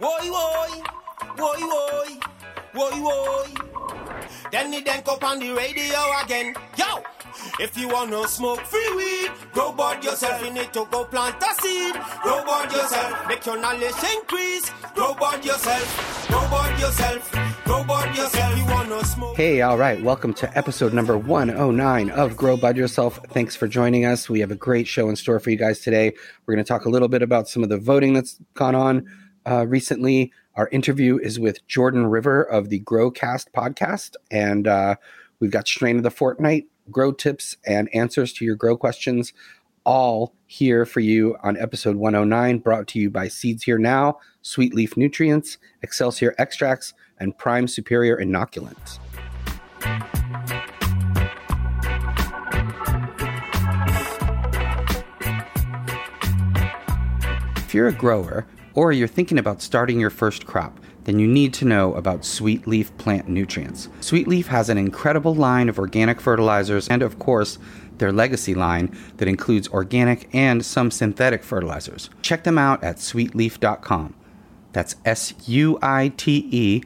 Woy, woy, woy, woy, woy, woy. Then the then up on the radio again. Yo! If you wanna smoke free weed, grow bud yourself. You need to go plant a seed. Grow Bud Yourself. Make your knowledge increase. Grow Bud Yourself. Grow Bud Yourself. Hey, all right. Welcome to episode number 109 of Grow Bud Yourself. Thanks for joining us. We have a great show in store for you guys today. We're going to talk a little bit about some of the voting that's gone on uh, recently. Our interview is with Jordan River of the Growcast podcast, and uh, we've got Strain of the Fortnight, grow tips, and answers to your grow questions, all here for you on episode 109, brought to you by Seeds Here Now, Sweet Leaf Nutrients, Excelsior Extracts, and Prime Superior Inoculants. If you're a grower or you're thinking about starting your first crop, then you need to know about Sweet Leaf plant nutrients. Sweet Leaf has an incredible line of organic fertilizers and, of course, their legacy line that includes organic and some synthetic fertilizers. Check them out at sweetleaf.com. That's S U I T E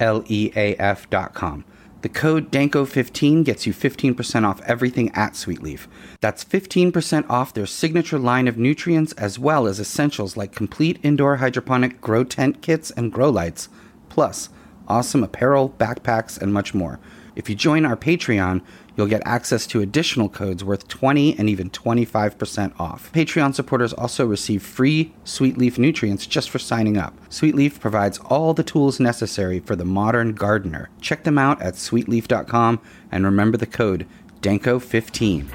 L E A F.com. The code DANKO15 gets you 15% off everything at Sweetleaf. That's 15% off their signature line of nutrients as well as essentials like complete indoor hydroponic grow tent kits and grow lights, plus awesome apparel, backpacks, and much more. If you join our Patreon, you'll get access to additional codes worth 20 and even 25% off. Patreon supporters also receive free Sweet Leaf nutrients just for signing up. Sweet Leaf provides all the tools necessary for the modern gardener. Check them out at sweetleaf.com and remember the code DANKO15.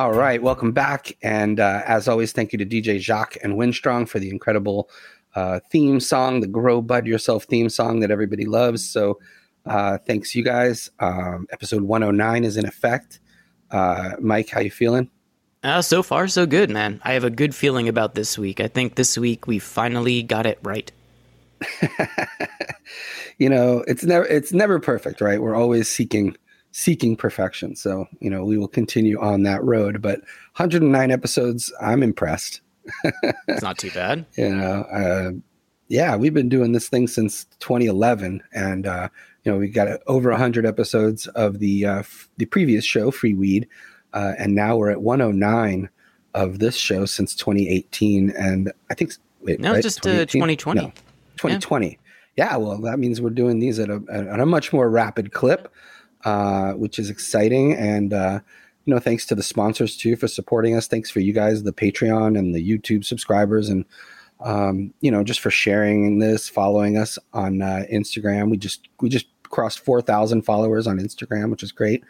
All right, welcome back. And uh, as always, thank you to DJ Jacques and Winstrong for the incredible uh, theme song, the Grow Bud Yourself theme song that everybody loves. So uh, thanks, you guys. Um, episode 109 is in effect. Uh, Mike, how you feeling? Uh, so far, so good, man. I have a good feeling about this week. I think this week we finally got it right. you know, it's never it's never perfect, right? We're always seeking seeking perfection. So, you know, we will continue on that road. But 109 episodes, I'm impressed. it's not too bad. you know, uh, yeah, we've been doing this thing since 2011, and uh, you know, we got over 100 episodes of the uh, f- the previous show, Free Weed, uh, and now we're at 109 of this show since 2018. And I think wait, no, right? just 2020. 2020. Yeah. yeah. well, that means we're doing these at a at a much more rapid clip uh, which is exciting. And, uh, you know, thanks to the sponsors too for supporting us. Thanks for you guys, the Patreon and the YouTube subscribers, and, um, you know, just for sharing this, following us on uh, Instagram. We just, we just crossed 4,000 followers on Instagram, which is great.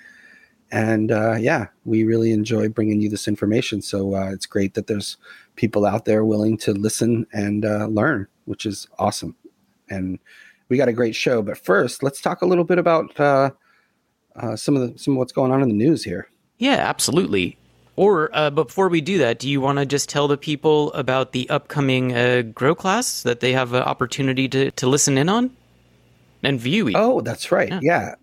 And uh, yeah, we really enjoy bringing you this information. So uh, it's great that there's people out there willing to listen and uh, learn, which is awesome. And we got a great show. But first, let's talk a little bit about uh, uh, some of the some of what's going on in the news here. Yeah, absolutely. Or uh, before we do that, do you want to just tell the people about the upcoming uh, grow class that they have an opportunity to, to listen in on and view? Even? Oh, that's right. Yeah, yeah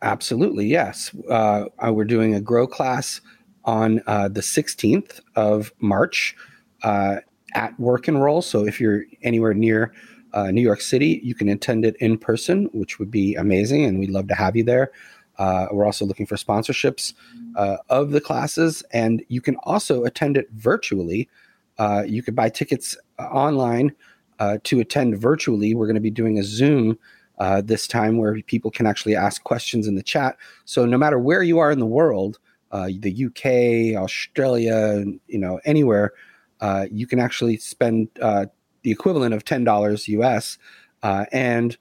absolutely. Yes, uh, uh, we're doing a grow class on uh, the 16th of March at Work and Roll. So if you're anywhere near New York City, you can attend it in person, which would be amazing, and we'd love to have you there. Uh, we're also looking for sponsorships uh, of the classes, and you can also attend it virtually. Uh, you can buy tickets uh, online uh, to attend virtually. We're going to be doing a Zoom uh, this time where people can actually ask questions in the chat. So no matter where you are in the world, the UK, Australia, you know, anywhere, you can actually spend the equivalent of ten dollars US and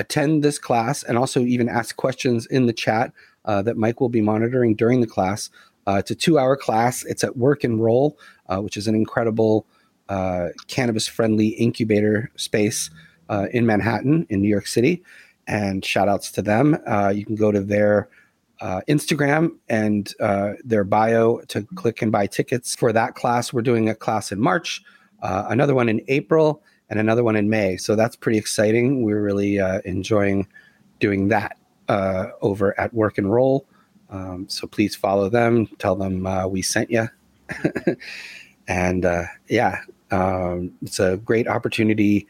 attend this class and also even ask questions in the chat uh, that Mike will be monitoring during the class. Uh, it's a two hour class. It's at Work and Roll, uh, which is an incredible uh, cannabis friendly incubator space uh, in Manhattan, in New York City. And shout outs to them. Uh, you can go to their Instagram and their bio to click and buy tickets for that class. We're doing a class in March, another one in April and another one in May. So that's pretty exciting. We're really uh, enjoying doing that uh, over at Work and Roll. Um, so please follow them. Tell them uh, we sent you. and uh, yeah, um, it's a great opportunity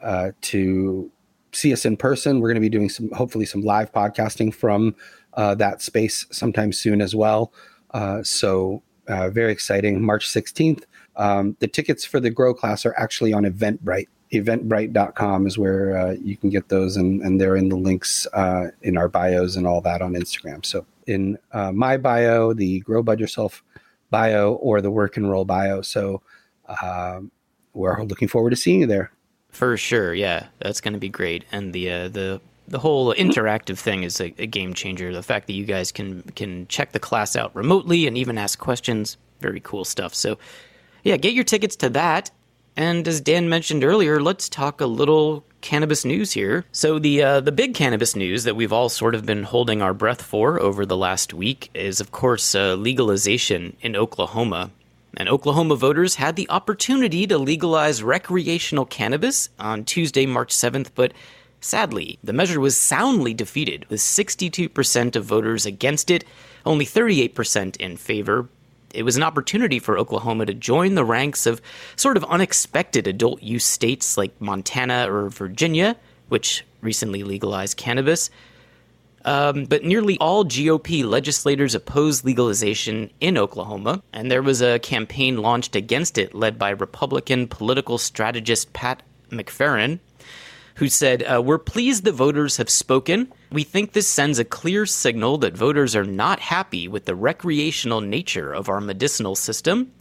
uh, to see us in person. We're going to be doing some, hopefully, some live podcasting from uh, that space sometime soon as well. So very exciting. March 16th. Um, the tickets for the Grow class are actually on Eventbrite. Eventbrite.com is where uh, you can get those, and, and they're in the links uh, in our bios and all that on Instagram. So in uh, my bio, the Grow Bud Yourself bio, or the Work and Roll bio. So um, we're looking forward to seeing you there. For sure, yeah, that's going to be great, and the uh, the the whole interactive thing is a, a, game changer. The fact that you guys can can check the class out remotely and even ask questions, very cool stuff. So, yeah, get your tickets to that. And as Dan mentioned earlier, let's talk a little cannabis news here. So the uh, the big cannabis news that we've all sort of been holding our breath for over the last week is, of course, uh, legalization in Oklahoma and Oklahoma voters had the opportunity to legalize recreational cannabis on Tuesday, March 7th, but sadly, the measure was soundly defeated, with 62% of voters against it, only 38% in favor. It was an opportunity for Oklahoma to join the ranks of sort of unexpected adult use states like Montana or Virginia, which recently legalized cannabis. Um, but nearly all GOP legislators opposed legalization in Oklahoma, and there was a campaign launched against it led by Republican political strategist Pat McFerron, who said, uh, We're pleased the voters have spoken. We think this sends a clear signal that voters are not happy with the recreational nature of our medicinal system.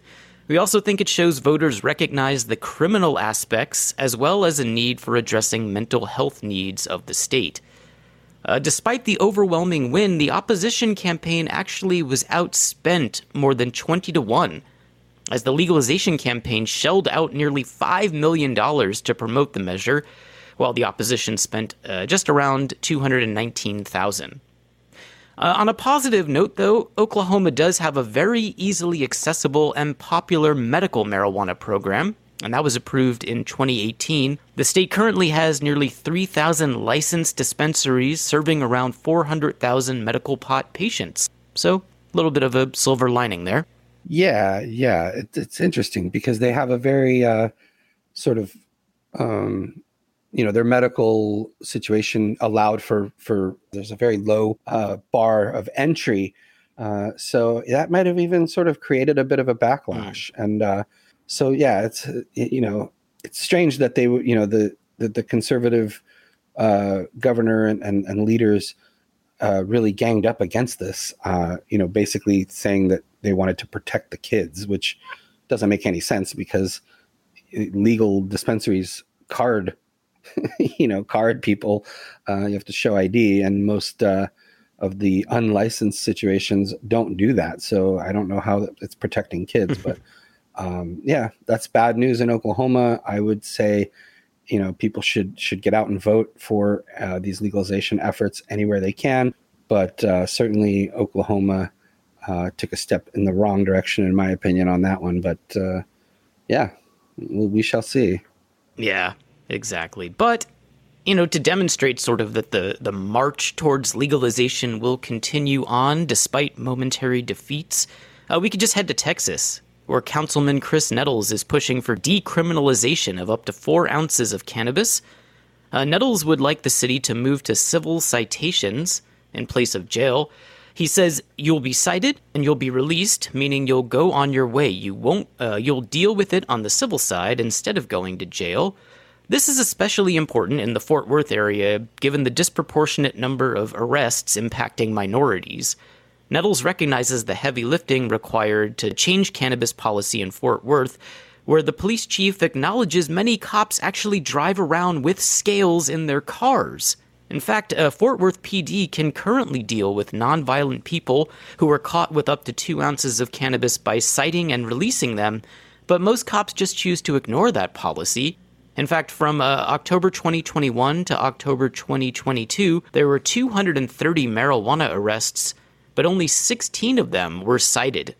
We also think it shows voters recognize the criminal aspects as well as a need for addressing mental health needs of the state. Uh, despite the overwhelming win, the opposition campaign actually was outspent more than 20 to 1, as the legalization campaign shelled out nearly $5 million to promote the measure, while the opposition spent uh, just around 219,000. Uh, on a positive note, though, Oklahoma does have a very easily accessible and popular medical marijuana program and that was approved in 2018. The state currently has nearly 3,000 licensed dispensaries serving around 400,000 medical pot patients. So, a little bit of a silver lining there. Yeah, yeah, it, it's interesting because they have a very uh, sort of, um, you know, their medical situation allowed for for there's a very low uh, bar of entry, uh, so that might have even sort of created a bit of a backlash, mm. and uh, so yeah, it's you know it's strange that they you know the the, the conservative uh, governor and, and, and leaders uh, really ganged up against this. Uh, you know, basically saying that they wanted to protect the kids, which doesn't make any sense because legal dispensaries card you know card people. Uh, you have to show ID, and most uh, of the unlicensed situations don't do that. So I don't know how it's protecting kids, but um, yeah, that's bad news in Oklahoma. I would say, you know, people should should get out and vote for uh, these legalization efforts anywhere they can. But uh, certainly, Oklahoma uh, took a step in the wrong direction, in my opinion, on that one. But uh, yeah, we shall see. Yeah, exactly. But you know, to demonstrate sort of that the, the march towards legalization will continue on despite momentary defeats, uh, we could just head to Texas where Councilman Chris Nettles is pushing for decriminalization of up to four ounces of cannabis. Uh, Nettles would like the city to move to civil citations in place of jail. He says you'll be cited and you'll be released, meaning you'll go on your way. You won't. Uh, you'll deal with it on the civil side instead of going to jail. This is especially important in the Fort Worth area, given the disproportionate number of arrests impacting minorities. Nettles recognizes the heavy lifting required to change cannabis policy in Fort Worth, where the police chief acknowledges many cops actually drive around with scales in their cars. In fact, uh, Fort Worth PD can currently deal with nonviolent people who are caught with up to two ounces of cannabis by citing and releasing them, but most cops just choose to ignore that policy. In fact, from uh, October 2021 to October 2022, there were 230 marijuana arrests but only 16 of them were cited.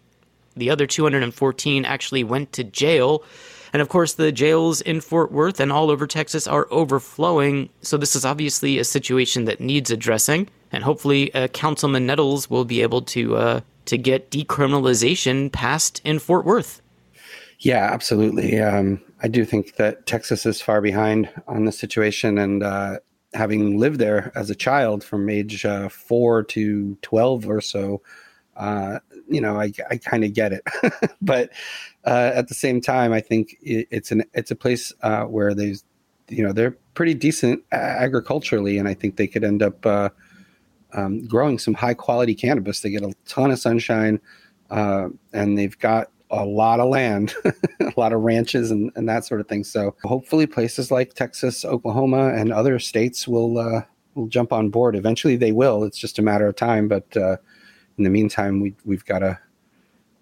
The other 214 actually went to jail. And of course, the jails in Fort Worth and all over Texas are overflowing. So, this is obviously a situation that needs addressing. and hopefully uh, Councilman Nettles will be able to uh, to get decriminalization passed in Fort Worth. Yeah, absolutely. Um, I do think that Texas is far behind on the situation, and uh, having lived there as a child from age uh, four to twelve or so, uh, you know, I, I kind of get it. but uh, at the same time, I think it, it's an it's a place uh, where there's, you know, they're pretty decent agriculturally, and I think they could end up uh, um, growing some high quality cannabis. They get a ton of sunshine, and they've got a lot of land, a lot of ranches, and, and that sort of thing. So hopefully, places like Texas, Oklahoma, and other states will uh, will jump on board. Eventually, they will. It's just a matter of time. But uh, in the meantime, we we've got to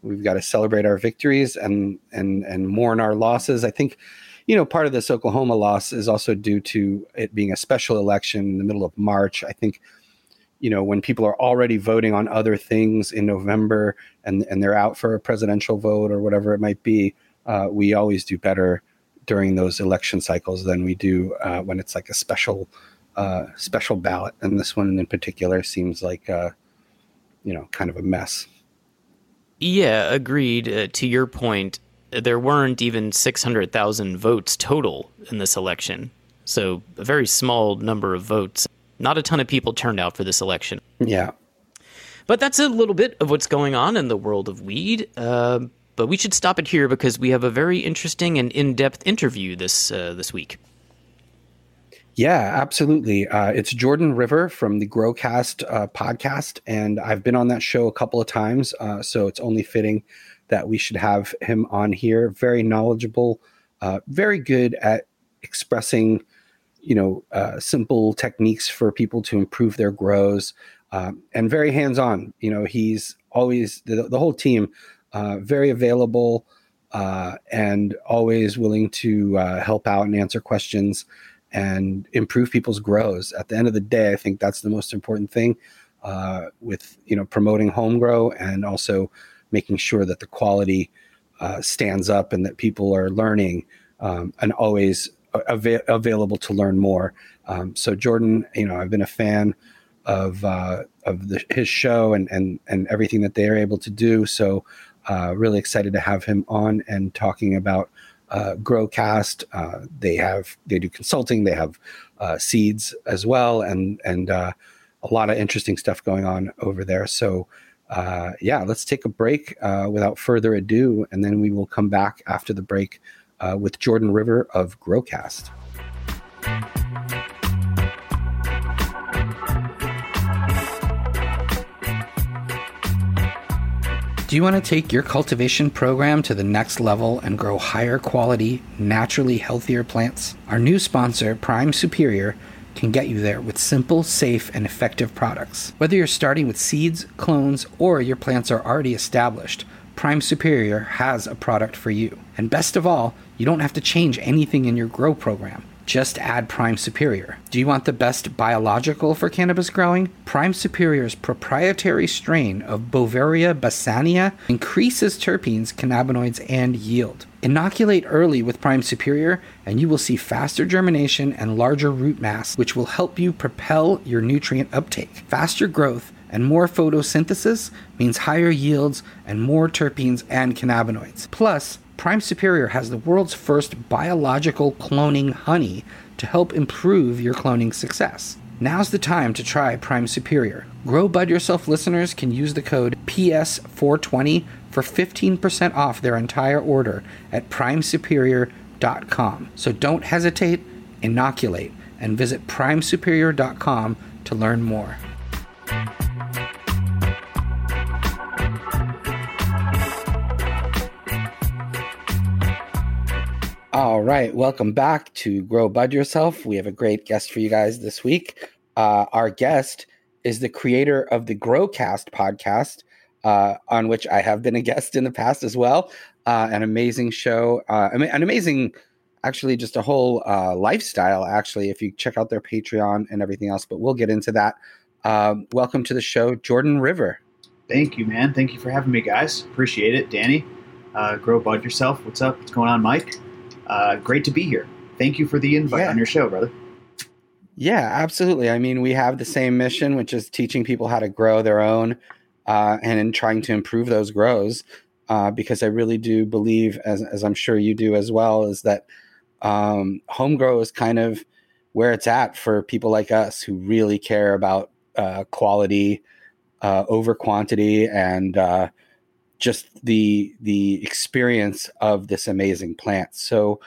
we've got to celebrate our victories and and and mourn our losses. I think. You know, part of this Oklahoma loss is also due to it being a special election in the middle of March. I think you know when people are already voting on other things in November and and they're out for a presidential vote or whatever it might be, uh, we always do better during those election cycles than we do uh, when it's like a special uh, special ballot. And this one in particular seems like uh, you know kind of a mess. Yeah, agreed. Uh, to your point, there weren't even six hundred thousand votes total in this election, so a very small number of votes not a ton of people turned out for this election. Yeah. But that's a little bit of what's going on in the world of weed. Uh, but we should stop it here because we have a very interesting and in-depth interview this uh, this week. Yeah, absolutely. Uh, it's Jordan River from the Growcast uh, podcast, and I've been on that show a couple of times, uh, so it's only fitting that we should have him on here. Very knowledgeable, uh, very good at expressing you know uh, simple techniques for people to improve their grows um, and very hands-on. You know he's always the, the whole team uh, very available uh, and always willing to uh, help out and answer questions and improve people's grows. At the end of the day i think that's the most important thing uh, with you know promoting home grow and also making sure that the quality uh, stands up and that people are learning um, and always av- available to learn more. Um, so Jordan, you know, I've been a fan of uh, of the, his show and and and everything that they are able to do. So uh, really excited to have him on and talking about uh, Growcast. Uh, they have they do consulting. They have uh, seeds as well, and and uh, a lot of interesting stuff going on over there. So. Uh, yeah, let's take a break without further ado, and then we will come back after the break uh, with Jordan River of Growcast. Do you want to take your cultivation program to the next level and grow higher quality, naturally healthier plants? Our new sponsor, Prime Superior, can get you there with simple, safe, and effective products. Whether you're starting with seeds, clones, or your plants are already established, Prime Superior has a product for you. And best of all, you don't have to change anything in your grow program. Just add Prime Superior. Do you want the best biological for cannabis growing? Prime Superior's proprietary strain of Beauveria bassiana increases terpenes, cannabinoids, and yield. Inoculate early with Prime Superior, and you will see faster germination and larger root mass, which will help you propel your nutrient uptake. Faster growth and more photosynthesis means higher yields and more terpenes and cannabinoids. Plus, Prime Superior has the world's first biological cloning honey to help improve your cloning success. Now's the time to try Prime Superior. Grow Bud Yourself listeners can use the code PS420 for 15% off their entire order at primesuperior.com. So don't hesitate, inoculate, and visit primesuperior.com to learn more. All right, welcome back to Grow Bud Yourself. We have a great guest for you guys this week. Uh, our guest is the creator of the Growcast podcast, uh, on which I have been a guest in the past as well. Uh, an amazing show, uh, an amazing, actually, just a whole uh, lifestyle. Actually, if you check out their Patreon and everything else, but we'll get into that. Um, welcome to the show, Jordan River. Thank you, man. Thank you for having me, guys. Appreciate it, Danny. Uh, grow Bud yourself. What's up? What's going on, Mike? Uh, great to be here. Thank you for the invite yeah. on your show, brother. Yeah, absolutely. I mean, we have the same mission, which is teaching people how to grow their own uh, and in trying to improve those grows. Uh, because I really do believe, as, as I'm sure you do as well, is that um, home grow is kind of where it's at for people like us who really care about uh, quality uh, over quantity and uh, just the the experience of this amazing plant. So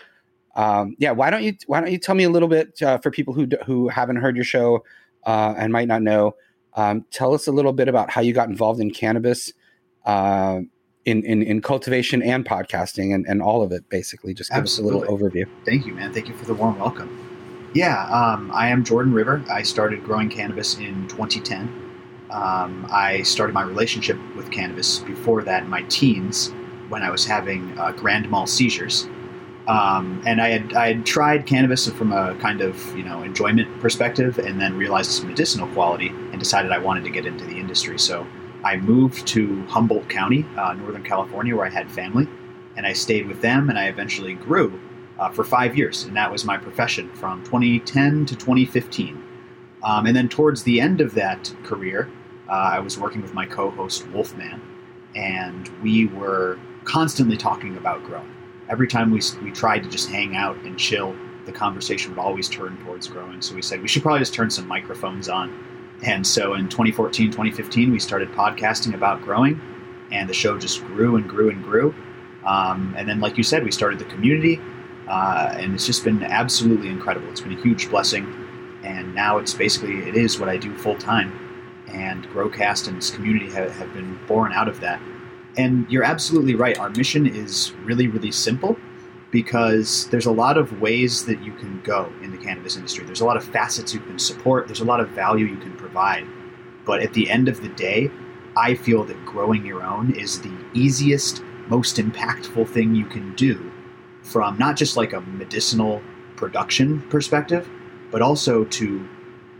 um, yeah, why don't you why don't you tell me a little bit uh, for people who who haven't heard your show uh, and might not know? Um, tell us a little bit about how you got involved in cannabis, uh, in, in in cultivation and podcasting and, and all of it. Basically, just give Absolutely. us a little overview. Thank you, man. Thank you for the warm welcome. Yeah, um, I am Jordan River. I started growing cannabis in 2010. Um, I started my relationship with cannabis before that in my teens when I was having uh, grand mal seizures. Um, and I had I had tried cannabis from a kind of you know enjoyment perspective, and then realized its medicinal quality, and decided I wanted to get into the industry. So I moved to Humboldt County, uh, Northern California, where I had family, and I stayed with them, and I eventually grew uh, for five years, and that was my profession from 2010 to 2015. Um, and then towards the end of that career, uh, I was working with my co-host Wolfman, and we were constantly talking about growing every time we, we tried to just hang out and chill, the conversation would always turn towards growing. So we said we should probably just turn some microphones on. And so in 2014, 2015, we started podcasting about growing, and the show just grew and grew and grew. Um, and then, like you said, we started the community, uh, and it's just been absolutely incredible. It's been a huge blessing, and now it's basically it is what I do full time. And Growcast and this community have, have been born out of that. And you're absolutely right. Our mission is really, really simple because there's a lot of ways that you can go in the cannabis industry. There's a lot of facets you can support, there's a lot of value you can provide. But at the end of the day, I feel that growing your own is the easiest, most impactful thing you can do from not just like a medicinal production perspective, but also to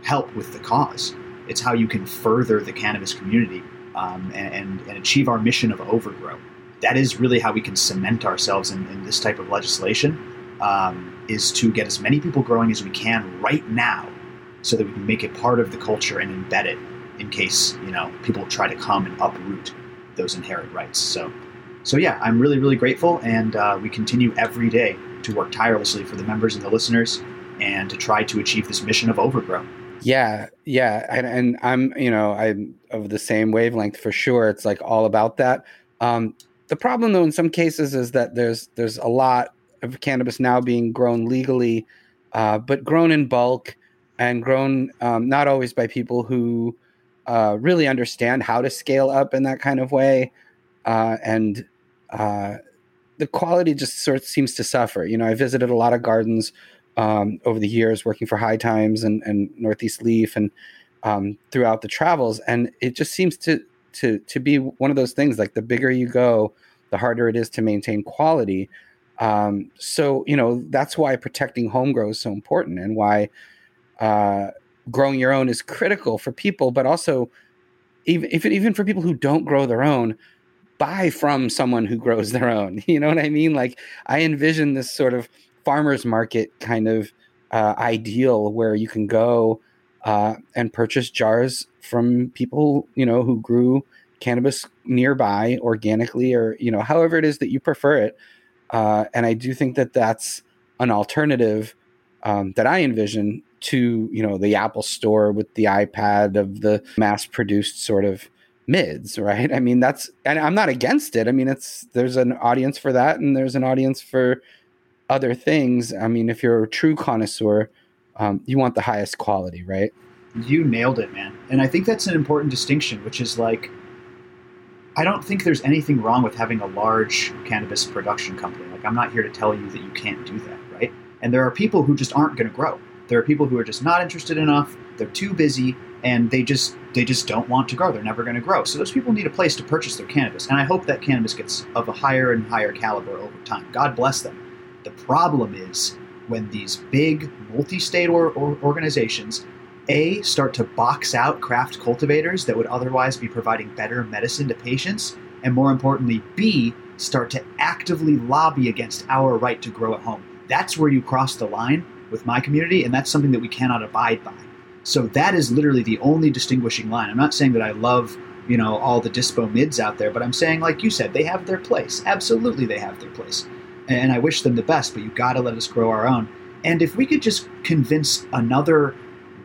help with the cause. It's how you can further the cannabis community um, and, and, achieve our mission of overgrow. That is really how we can cement ourselves in, in this type of legislation. Um, is to get as many people growing as we can right now, so that we can make it part of the culture and embed it in case you know people try to come and uproot those inherent rights. So, so yeah, I'm really really grateful, and uh, we continue every day to work tirelessly for the members and the listeners, and to try to achieve this mission of overgrow. Yeah, yeah, and, and I'm you know I'm of the same wavelength for sure. It's like all about that. Um, the problem though in some cases is that there's there's a lot of cannabis now being grown legally, uh, but grown in bulk and grown um, not always by people who uh, really understand how to scale up in that kind of way, uh, and uh, the quality just sort of seems to suffer. You know, I visited a lot of gardens um, over the years working for High Times and, and Northeast Leaf and um, throughout the travels, and it just seems to to to be one of those things. Like the bigger you go, the harder it is to maintain quality. Um, so you know that's why protecting home grow is so important, and why uh, growing your own is critical for people, but also even if, even for people who don't grow their own buy from someone who grows their own you know what i mean like i envision this sort of farmers market kind of uh, ideal where you can go uh, and purchase jars from people you know who grew cannabis nearby organically or you know however it is that you prefer it. Uh, and i do think that that's an alternative um, that i envision to you know the apple store with the ipad of the mass produced sort of mids right? I mean that's and i'm not against it. I mean it's there's an audience for that and there's an audience for other things, I mean, if you're a true connoisseur, um, you want the highest quality, right? You nailed it, man. And I think that's an important distinction, which is like, I don't think there's anything wrong with having a large cannabis production company. Like, I'm not here to tell you that you can't do that, right? And there are people who just aren't going to grow. There are people who are just not interested enough. They're too busy, and they just they just don't want to grow. They're never going to grow. So those people need a place to purchase their cannabis. And I hope that cannabis gets of a higher and higher caliber over time. God bless them. The problem is when these big multi state or, or organizations A, start to box out craft cultivators that would otherwise be providing better medicine to patients, and more importantly, B, start to actively lobby against our right to grow at home. That's where you cross the line with my community, and that's something that we cannot abide by. So that is literally the only distinguishing line. I'm not saying that I love you know all the dispo mids out there, but I'm saying like you said, they have their place. Absolutely, they have their place, and I wish them the best. But you got to let us grow our own. And if we could just convince another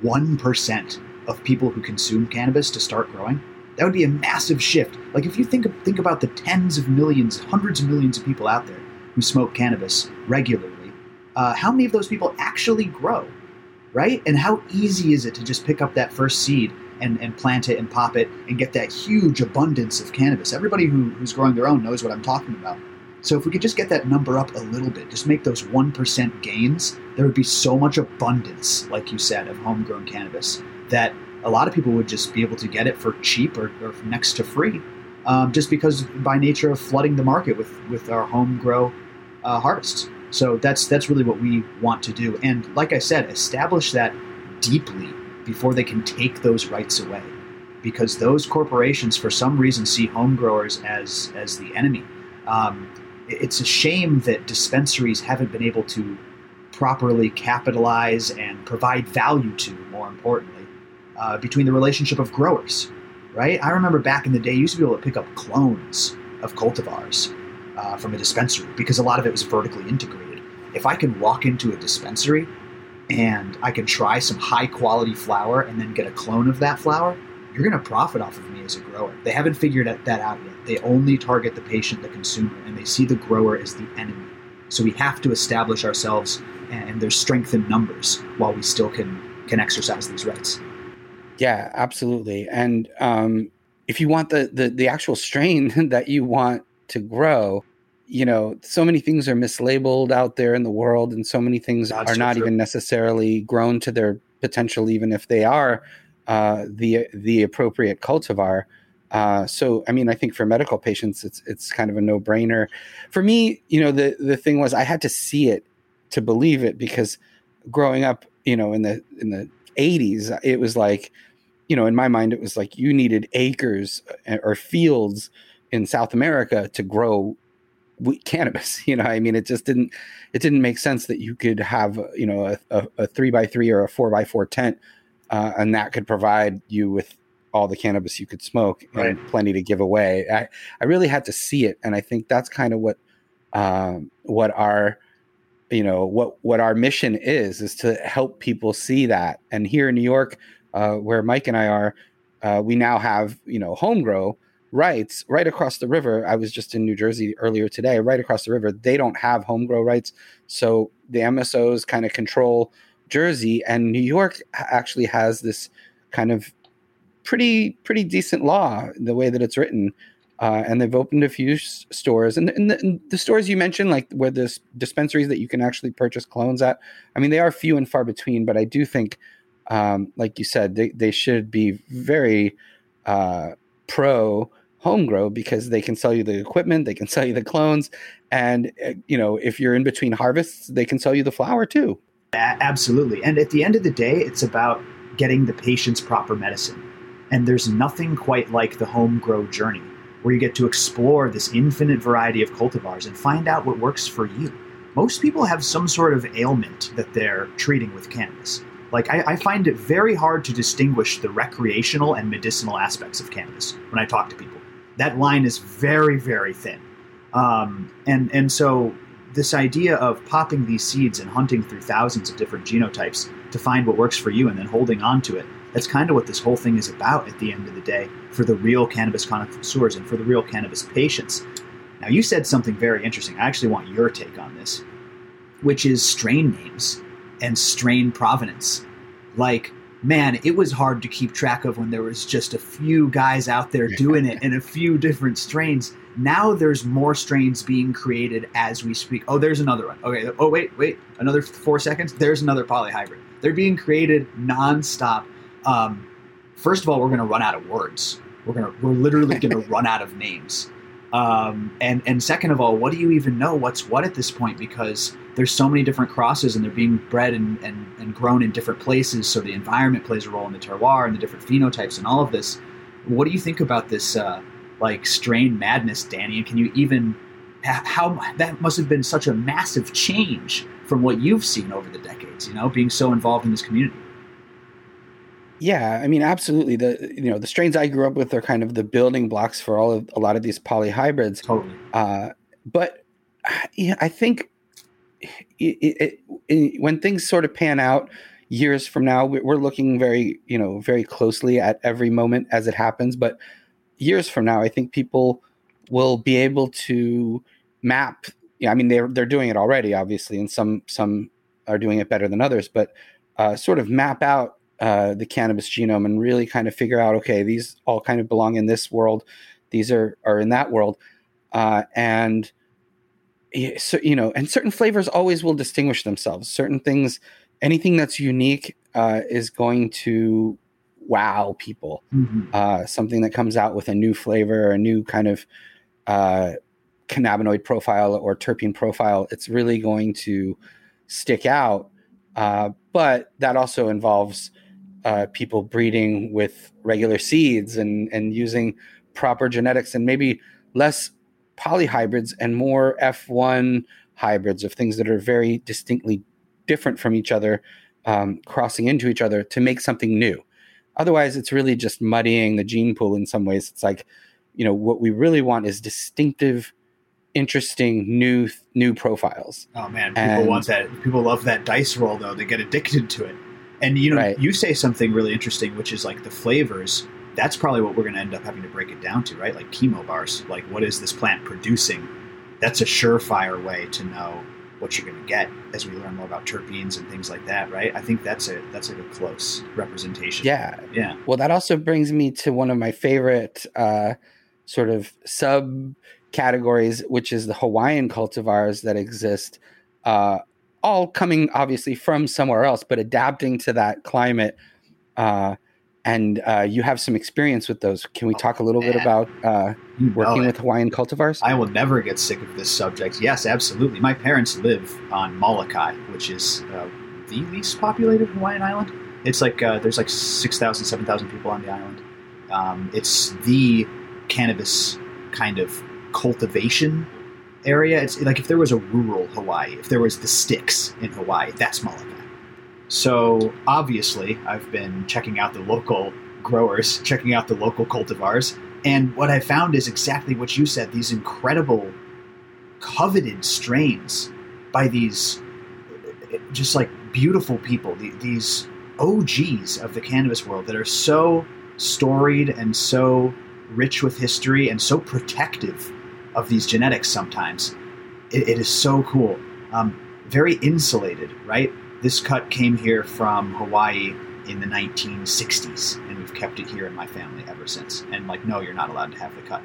one percent of people who consume cannabis to start growing, that would be a massive shift. Like if you think think about the tens of millions, hundreds of millions of people out there who smoke cannabis regularly, uh, how many of those people actually grow, right? And how easy is it to just pick up that first seed and, and plant it and pop it and get that huge abundance of cannabis? Everybody who, who's growing their own knows what I'm talking about. So if we could just get that number up a little bit, just make those 1% gains, there would be so much abundance, like you said, of homegrown cannabis that a lot of people would just be able to get it for cheap or, or next to free, um, just because by nature of flooding the market with with our home grow uh, harvests. So that's that's really what we want to do, and like I said, establish that deeply before they can take those rights away, because those corporations, for some reason, see home growers as as the enemy. Um, it's a shame that dispensaries haven't been able to properly capitalize and provide value to, more importantly uh, between the relationship of growers, right? I remember back in the day, you used to be able to pick up clones of cultivars uh, from a dispensary because a lot of it was vertically integrated. If I can walk into a dispensary and I can try some high quality flower and then get a clone of that flower, you're going to profit off of me as a grower. They haven't figured that out yet. They only target the patient, the consumer, and they see the grower as the enemy. So we have to establish ourselves and there's strength in numbers while we still can can exercise these rights. Yeah, absolutely. And um, if you want the, the the actual strain that you want to grow, you know, so many things are mislabeled out there in the world, and so many things That's are not true. even necessarily grown to their potential, even if they are uh, the the appropriate cultivar. Uh, so, I mean, I think for medical patients, it's it's kind of a no brainer. For me, you know, the the thing was I had to see it to believe it because growing up, you know, in the in the 80s, it was like you know, in my mind, it was like you needed acres uh, or fields in South America to grow cannabis. You know, I mean, it just didn't it didn't make sense that you could have you know a, a, a three by three or a four by four tent, uh, and that could provide you with all the cannabis you could smoke right. and plenty to give away. I I really had to see it, and I think that's kind of what um, what our you know what what our mission is is to help people see that. And here in New York, uh, where Mike and I are, uh, we now have you know home grow rights right across the river. I was just in New Jersey earlier today. Right across the river, they don't have home grow rights, so the MSOs kind of control Jersey, and New York actually has this kind of pretty pretty decent law the way that it's written. Uh, and they've opened a few s- stores, and, and, the, and, the, stores you mentioned, like where the dispensaries that you can actually purchase clones at. I mean, they are few and far between, but I do think um, like you said, they, they should be very uh, pro home grow because they can sell you the equipment, they can sell you the clones, and uh, you know if you're in between harvests, they can sell you the flower too. Absolutely, and at the end of the day, it's about getting the patient's proper medicine. And there's nothing quite like the home grow journey, where you get to explore this infinite variety of cultivars and find out what works for you. Most people have some sort of ailment that they're treating with cannabis. Like, I, I, find it very hard to distinguish the recreational and medicinal aspects of cannabis when I talk to people. That line is very, very thin. Um, and, and so, this idea of popping these seeds and hunting through thousands of different genotypes to find what works for you and then holding on to it, that's kind of what this whole thing is about at the end of the day for the real cannabis connoisseurs and for the real cannabis patients. Now, you said something very interesting. I actually want your take on this, which is strain names and strain provenance. Like, man, it was hard to keep track of when there was just a few guys out there doing it in a few different strains. Now there's more strains being created as we speak. Oh, there's another one. Okay. Oh, wait, wait. Another four seconds. There's another polyhybrid. They're being created nonstop. Um, first of all, we're going to run out of words. We're gonna we're literally going to run out of names. Um, and and second of all, what do you even know what's what at this point? Because there's so many different crosses and they're being bred and, and, and grown in different places. So the environment plays a role in the terroir and the different phenotypes and all of this. What do you think about this uh, like strain madness, Danny? And can you even how that must have been such a massive change from what you've seen over the decades. You know, being so involved in this community. Yeah, I mean, absolutely. The you know the strains I grew up with are kind of the building blocks for all of a lot of these polyhybrids. Totally. Uh, but yeah, I think it, it, it, when things sort of pan out years from now, we're looking very you know very closely at every moment as it happens. But years from now, I think people will be able to map. I mean they're they're doing it already, obviously, and some some are doing it better than others, but uh, sort of map out uh, the cannabis genome and really kind of figure out okay these all kind of belong in this world these are are in that world uh, and so you know and certain flavors always will distinguish themselves certain things anything that's unique uh, is going to wow people mm-hmm. Uh, something that comes out with a new flavor a new kind of uh, cannabinoid profile or terpene profile it's really going to stick out uh, but that also involves uh, people breeding with regular seeds and and using proper genetics and maybe less polyhybrids and more F1 hybrids of things that are very distinctly different from each other, um, crossing into each other to make something new. Otherwise, it's really just muddying the gene pool in some ways. It's like, you know, what we really want is distinctive, interesting new new profiles. Oh man, people and, want that. People love that dice roll though. They get addicted to it. And you know, right. you say something really interesting, which is like the flavors. That's probably what we're going to end up having to break it down to, right? Like chemovars. Like, what is this plant producing? That's a surefire way to know what you're going to get as we learn more about terpenes and things like that, right? I think that's a that's like a close representation. Yeah, yeah. Well, that also brings me to one of my favorite uh, sort of sub categories, which is the Hawaiian cultivars that exist uh, all coming obviously from somewhere else, but adapting to that climate. Uh, and uh, you have some experience with those. Can we talk a little bit about uh, working with Hawaiian cultivars? I will never get sick of this subject. Yes, absolutely. My parents live on Molokai, which is uh, the least populated Hawaiian island. It's like uh, there's like 6,000, 7,000 people on the island. Um, it's the cannabis kind of cultivation area. It's like if there was a rural Hawaii, if there was the sticks in Hawaii, that's Molokai. So obviously, I've been checking out the local growers, checking out the local cultivars, and what I found is exactly what you said: these incredible, coveted strains by these just like beautiful people, these OGs of the cannabis world that are so storied and so rich with history and so protective of these genetics sometimes. it, it is so cool. Um, very insulated, right? This cut came here from Hawaii in the 1960s, and we've kept it here in my family ever since. And like, no, you're not allowed to have the cut.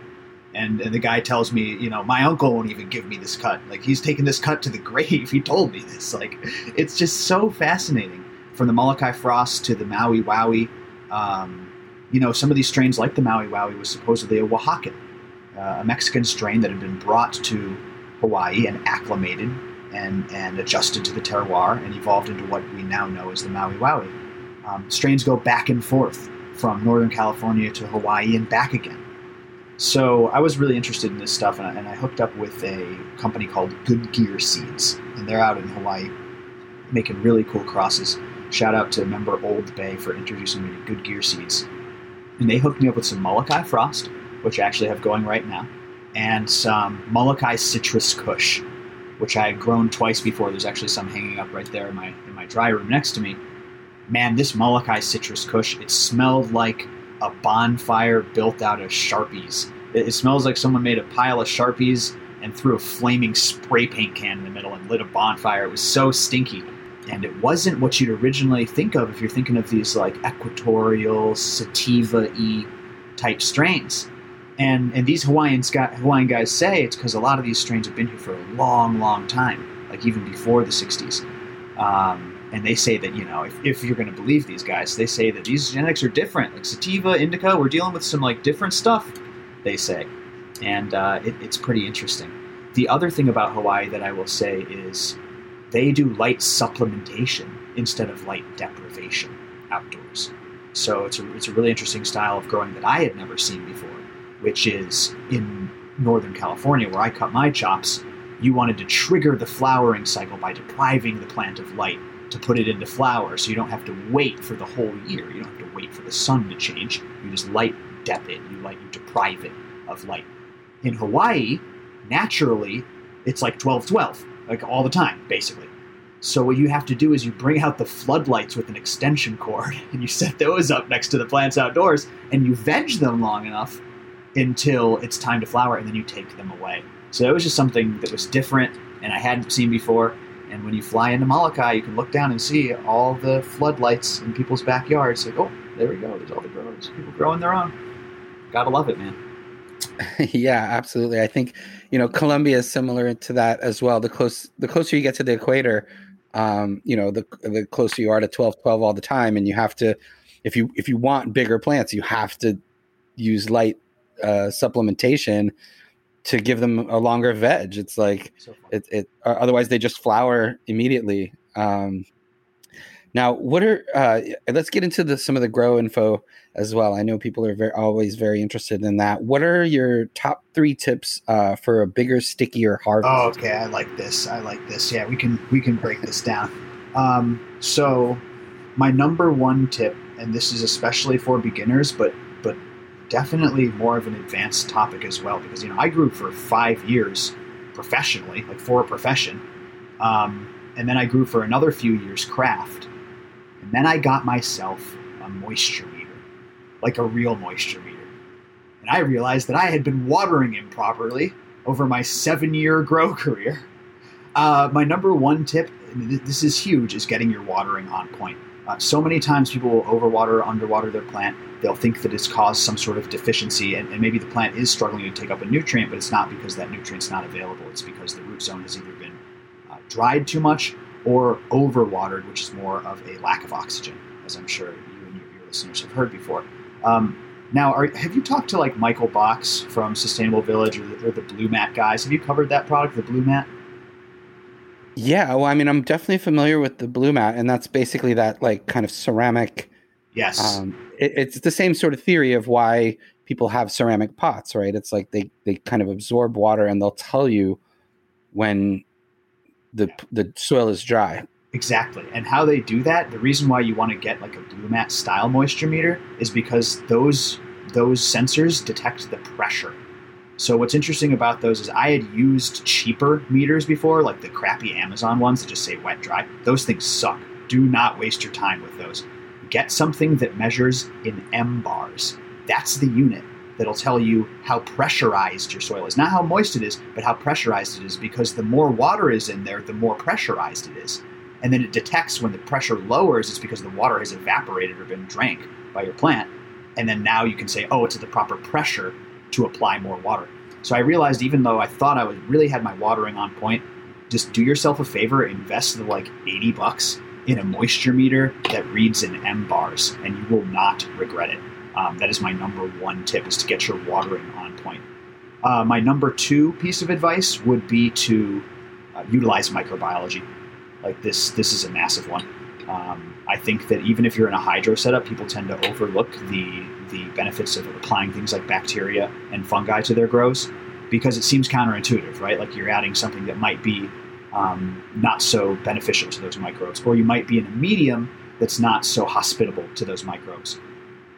And, and the guy tells me, you know, my uncle won't even give me this cut. Like, he's taking this cut to the grave. He told me this. Like, it's just so fascinating. From the Molokai Frost to the Maui Wowie, um, you know, some of these strains, like the Maui Wowie, was supposedly a Oaxacan uh, a Mexican strain that had been brought to Hawaii and acclimated and, and adjusted to the terroir and evolved into what we now know as the Maui Wowie. Um, strains go back and forth from Northern California to Hawaii and back again. So I was really interested in this stuff, and I, and I hooked up with a company called Good Gear Seeds, and they're out in Hawaii making really cool crosses. Shout out to member Old Bay for introducing me to Good Gear Seeds. And they hooked me up with some Molokai Frost, which I actually have going right now, and some Molokai Citrus Kush, which I had grown twice before. There's actually some hanging up right there in my in my dry room next to me. Man, this Molokai Citrus Kush, it smelled like a bonfire built out of Sharpies. It, it smells like someone made a pile of Sharpies and threw a flaming spray paint can in the middle and lit a bonfire. It was so stinky. And it wasn't what you'd originally think of if you're thinking of these like equatorial sativa y type strains. And and these Hawaiian Hawaiian guys say it's because a lot of these strains have been here for a long, long time, like even before the '60s. Um, and they say that you know, if, if you're going to believe these guys, they say that these genetics are different. Like sativa, indica, we're dealing with some like different stuff. They say, and uh, it, it's pretty interesting. The other thing about Hawaii that I will say is they do light supplementation instead of light deprivation outdoors. So it's a, it's a really interesting style of growing that I had never seen before which is in Northern California, where I cut my chops, you wanted to trigger the flowering cycle by depriving the plant of light to put it into flower so you don't have to wait for the whole year. You don't have to wait for the sun to change. You just light dep it, you light you deprive it of light. In Hawaii, naturally, it's like 12 12, like all the time, basically. So what you have to do is you bring out the floodlights with an extension cord and you set those up next to the plants outdoors and you veg them long enough until it's time to flower and then you take them away. So that was just something that was different and I hadn't seen before. And when you fly into Molokai, you can look down and see all the floodlights in people's backyards. Like, oh, there we go. There's all the growers. People growing their own. Gotta love it, man. yeah, absolutely. I think you know Colombia is similar to that as well. The close the closer you get to the equator, um, you know, the the closer you are to 12 12 all the time and you have to if you if you want bigger plants, you have to use light uh, supplementation to give them a longer veg. It's like so it, it otherwise they just flower immediately. Um, now, what are uh, let's get into the, some of the grow info as well. I know people are very, always very interested in that. What are your top three tips uh, for a bigger, stickier harvest? Oh, okay, I like this. I like this. Yeah, we can we can break this down. Um, so, my number one tip, and this is especially for beginners, but but definitely more of an advanced topic as well, because you know I grew for five years professionally, like for a profession, um, and then I grew for another few years craft and then I got myself a moisture meter, like a real moisture meter. And I realized that I had been watering improperly over my seven year grow career. Uh, my number one tip, this is huge, is getting your watering on point. Uh, so many times people will overwater or underwater their plant. They'll think that it's caused some sort of deficiency, and, and, maybe the plant is struggling to take up a nutrient, but it's not because that nutrient's not available. It's because the root zone has either been uh, dried too much or overwatered, which is more of a lack of oxygen, as I'm sure you and your, listeners have heard before. Um, now, are, have you talked to like Michael Box from Sustainable Village or the, or the Blumat guys? Have you covered that product, the Blumat? Yeah, well, I mean, I'm definitely familiar with the Blumat, and that's basically that like kind of ceramic. Yes, um, it, it's the same sort of theory of why people have ceramic pots, right? It's like they they kind of absorb water, and they'll tell you when the the soil is dry. Exactly. And how they do that, the reason why you want to get like a Blumat style moisture meter is because those those sensors detect the pressure. So what's interesting about those is I had used cheaper meters before, like the crappy Amazon ones that just say wet dry. Those things suck. Do not waste your time with those. Get something that measures in M bars. That's the unit that'll tell you how pressurized your soil is. Not how moist it is, but how pressurized it is, because the more water is in there, the more pressurized it is. And then it detects when the pressure lowers, it's because the water has evaporated or been drank by your plant. And then now you can say, oh, it's at the proper pressure to apply more water. So I realized even though I thought I was really had my watering on point, just do yourself a favor, invest the like 80 bucks in a moisture meter that reads in M bars, and you will not regret it. Um, that is my number one tip: is to get your watering on point. Uh, my number two piece of advice would be to uh, utilize microbiology. Like this, this is a massive one. Um, I think that even if you're in a hydro setup, people tend to overlook the the benefits of applying things like bacteria and fungi to their grows because it seems counterintuitive, right? Like you're adding something that might be um, not so beneficial to those microbes, or you might be in a medium that's not so hospitable to those microbes.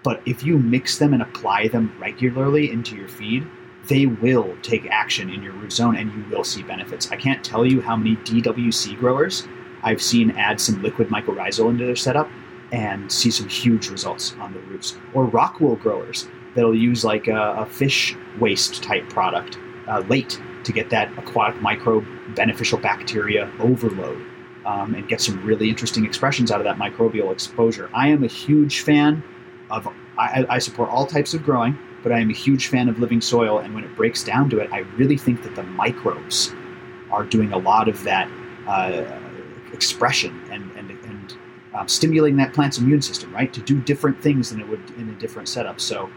But if you mix them and apply them regularly into your feed, they will take action in your root zone and you will see benefits. I can't tell you how many DWC growers I've seen add some liquid mycorrhizal into their setup and see some huge results on the roots. Or rock wool growers that'll use like a, a fish waste type product uh, late to get that aquatic microbe beneficial bacteria overload um, and get some really interesting expressions out of that microbial exposure. I am a huge fan of I, I, support all types of growing, but I am a huge fan of living soil. And when it breaks down to it, I really think that the microbes are doing a lot of that uh, expression and um, stimulating that plant's immune system, right, to do different things than it would in a different setup. So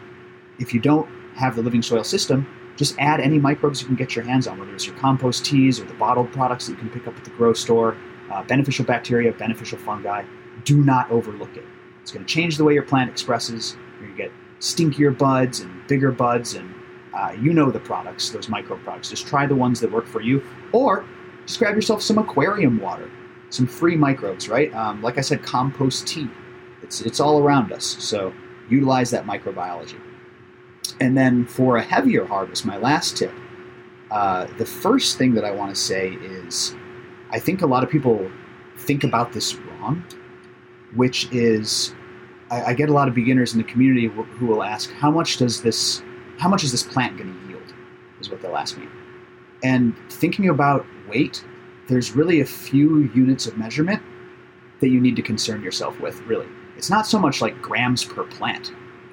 if you don't have the living soil system, just add any microbes you can get your hands on, whether it's your compost teas or the bottled products that you can pick up at the grow store, uh, beneficial bacteria, beneficial fungi. Do not overlook it. It's going to change the way your plant expresses. You're going to get stinkier buds and bigger buds, and uh, you know the products, those micro products. Just try the ones that work for you, or just grab yourself some aquarium water, some free microbes, right? Um, like I said, compost tea. It's it's all around us. So utilize that microbiology. And then for a heavier harvest, my last tip. Uh, the first thing that I want to say is, I think a lot of people think about this wrong, which is, I, I get a lot of beginners in the community who, who will ask, how much does this, how much is this plant going to yield? Is what they'll ask me. And thinking about weight, there's really a few units of measurement that you need to concern yourself with, really. It's not so much like grams per plant,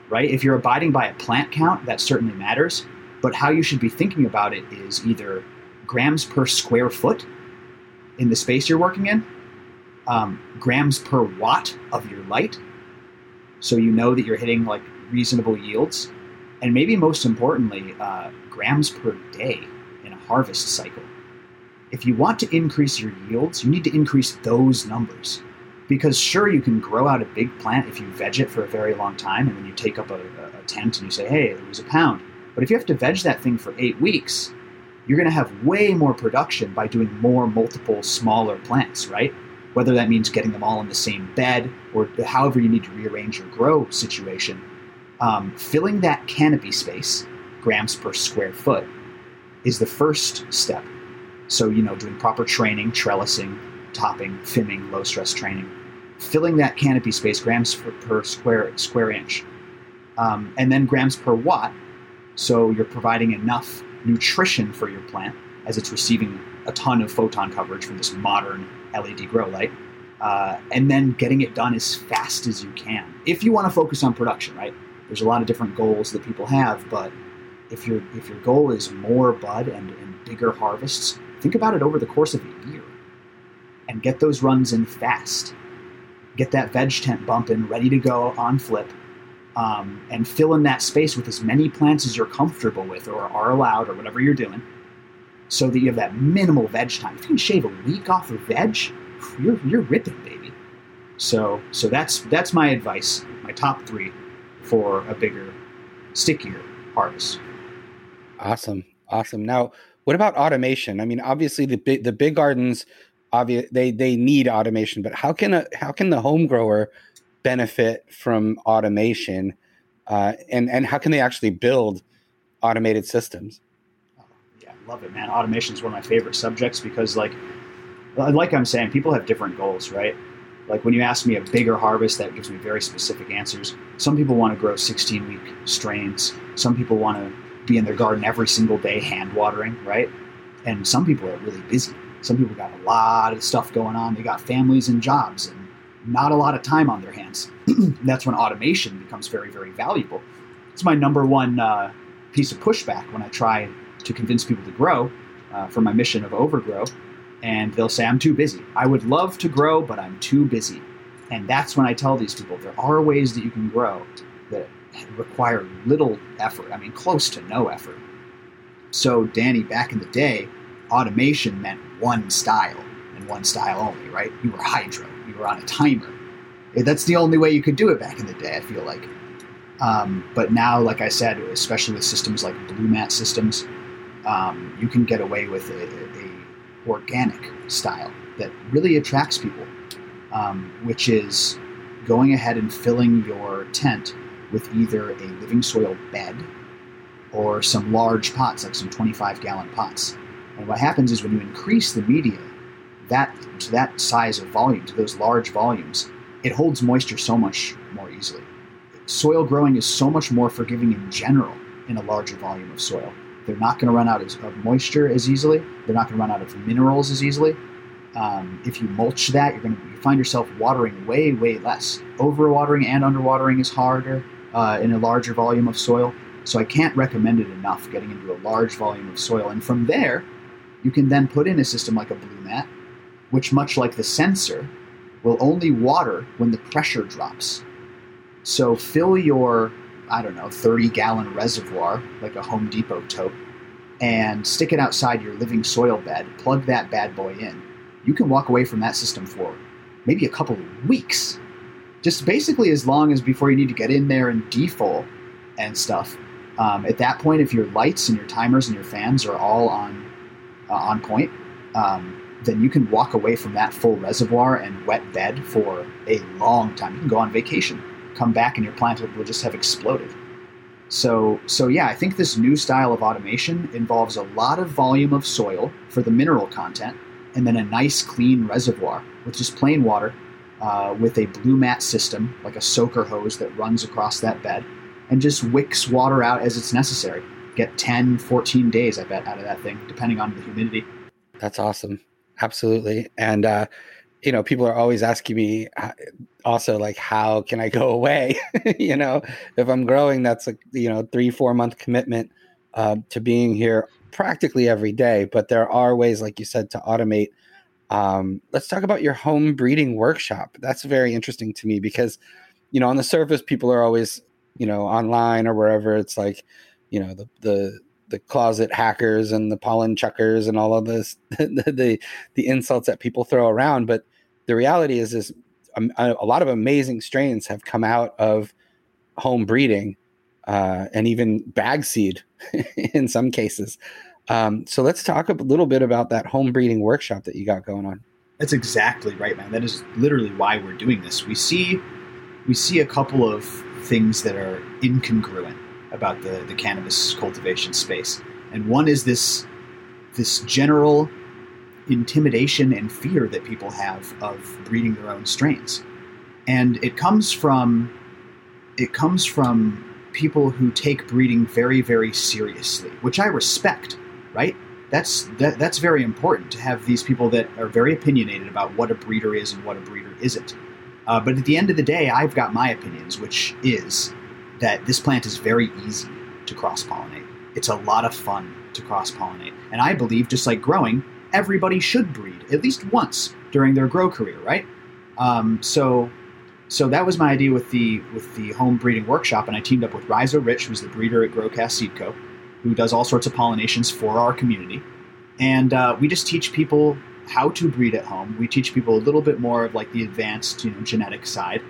right? If you're abiding by a plant count, that certainly matters. But how you should be thinking about it is either grams per square foot in the space you're working in, um, grams per watt of your light, so you know that you're hitting like reasonable yields, and maybe most importantly, uh, grams per day in a harvest cycle. If you want to increase your yields, you need to increase those numbers. Because sure, you can grow out a big plant if you veg it for a very long time, and then you take up a, a tent and you say, hey, it was a pound. But if you have to veg that thing for eight weeks, you're going to have way more production by doing more multiple smaller plants, right? Whether that means getting them all in the same bed or however you need to rearrange your grow situation, um, filling that canopy space, grams per square foot, is the first step. So, you know, doing proper training, trellising, topping, fimming, low stress training, filling that canopy space, grams per, square square inch, um, and then grams per watt. So you're providing enough nutrition for your plant as it's receiving a ton of photon coverage from this modern LED grow light, uh, and then getting it done as fast as you can. If you want to focus on production, right? There's a lot of different goals that people have, but if your if your goal is more bud and, and bigger harvests, think about it over the course of a year, and get those runs in fast. Get that veg tent bumping, ready to go on flip, um, and fill in that space with as many plants as you're comfortable with or are allowed or whatever you're doing so that you have that minimal veg time. If you can shave a week off of veg, you're, you're ripping, baby. So, so that's that's my advice, my top three for a bigger, stickier harvest. Awesome, awesome. Now, what about automation? I mean, obviously the big the big gardens, obvious they they need automation, but how can a how can the home grower benefit from automation, uh, and and how can they actually build automated systems? Yeah, I love it, man. Automation is one of my favorite subjects because, like, like I'm saying, people have different goals, right? Like when you ask me a bigger harvest, that gives me very specific answers. Some people want to grow 16 week strains. Some people want to be in their garden every single day, hand watering, right? And some people are really busy. Some people got a lot of stuff going on. They got families and jobs and not a lot of time on their hands. That's when automation becomes very, very valuable. It's my number one uh, piece of pushback when I try to convince people to grow uh, for my mission of overgrow. And they'll say, I'm too busy. I would love to grow, but I'm too busy. And that's when I tell these people there are ways that you can grow that require little effort. I mean, close to no effort. So, Danny, back in the day, automation meant one style and one style only, right? You were hydro you were on a timer. That's the only way you could do it back in the day, I feel like. Um, but now, like I said, especially with systems like Blumat systems, um, you can get away with a, a, organic style that really attracts people, um, which is going ahead and filling your tent with either a living soil bed or some large pots, like some 25 gallon pots. And what happens is when you increase the media that to that size of volume, to those large volumes, it holds moisture so much more easily. Soil growing is so much more forgiving in general in a larger volume of soil. They're not going to run out of moisture as easily. They're not going to run out of minerals as easily. Um, if you mulch that, you're going to find yourself watering way, way less. Overwatering and underwatering is harder uh, in a larger volume of soil. So I can't recommend it enough getting into a large volume of soil. And from there, you can then put in a system like a Blumat which, much like the sensor, will only water when the pressure drops. So fill your, I don't know, 30 gallon reservoir, like a Home Depot tote, and stick it outside your living soil bed, plug that bad boy in. You can walk away from that system for maybe a couple of weeks. Just basically as long as before you need to get in there and defol and stuff. Um, at that point, if your lights and your timers and your fans are all on uh, on point, um, then you can walk away from that full reservoir and wet bed for a long time. You can go on vacation, come back, and your plant will just have exploded. So, so yeah, I think this new style of automation involves a lot of volume of soil for the mineral content, and then a nice clean reservoir with just plain water, uh, with a Blumat system like a soaker hose that runs across that bed, and just wicks water out as it's necessary. Get 10, 14 days, I bet, out of that thing, depending on the humidity. That's awesome. Absolutely. And, uh, you know, people are always asking me uh, also, like, how can I go away? you know, if I'm growing, that's a, you know, three, four month commitment uh, to being here practically every day. But there are ways, like you said, to automate. Um, let's talk about your home breeding workshop. That's very interesting to me because, you know, on the surface, people are always, you know, online or wherever. It's like, you know, the, the, the closet hackers and the pollen chuckers and all of this the, the, the insults that people throw around. But the reality is is a, a lot of amazing strains have come out of home breeding uh, and even bag seed in some cases um, so let's talk a little bit about that home breeding workshop that you got going on that's exactly right man that is literally why we're doing this we see we see a couple of things that are incongruent about the, the cannabis cultivation space. And one is this this general intimidation and fear that people have of breeding their own strains. And it comes from it comes from people who take breeding very, very seriously, which I respect, right? That's that, that's very important to have these people that are very opinionated about what a breeder is and what a breeder isn't. Uh, but at the end of the day, I've got my opinions, which is that this plant is very easy to cross pollinate. It's a lot of fun to cross pollinate. And I believe, just like growing, everybody should breed at least once during their grow career, right? Um, so, so that was my idea with the with the home breeding workshop, and I teamed up with Rizo Rich, who's the breeder at Growcast Seed Co., who does all sorts of pollinations for our community, and uh, we just teach people how to breed at home. We teach people a little bit more of like the advanced, you know, genetic side,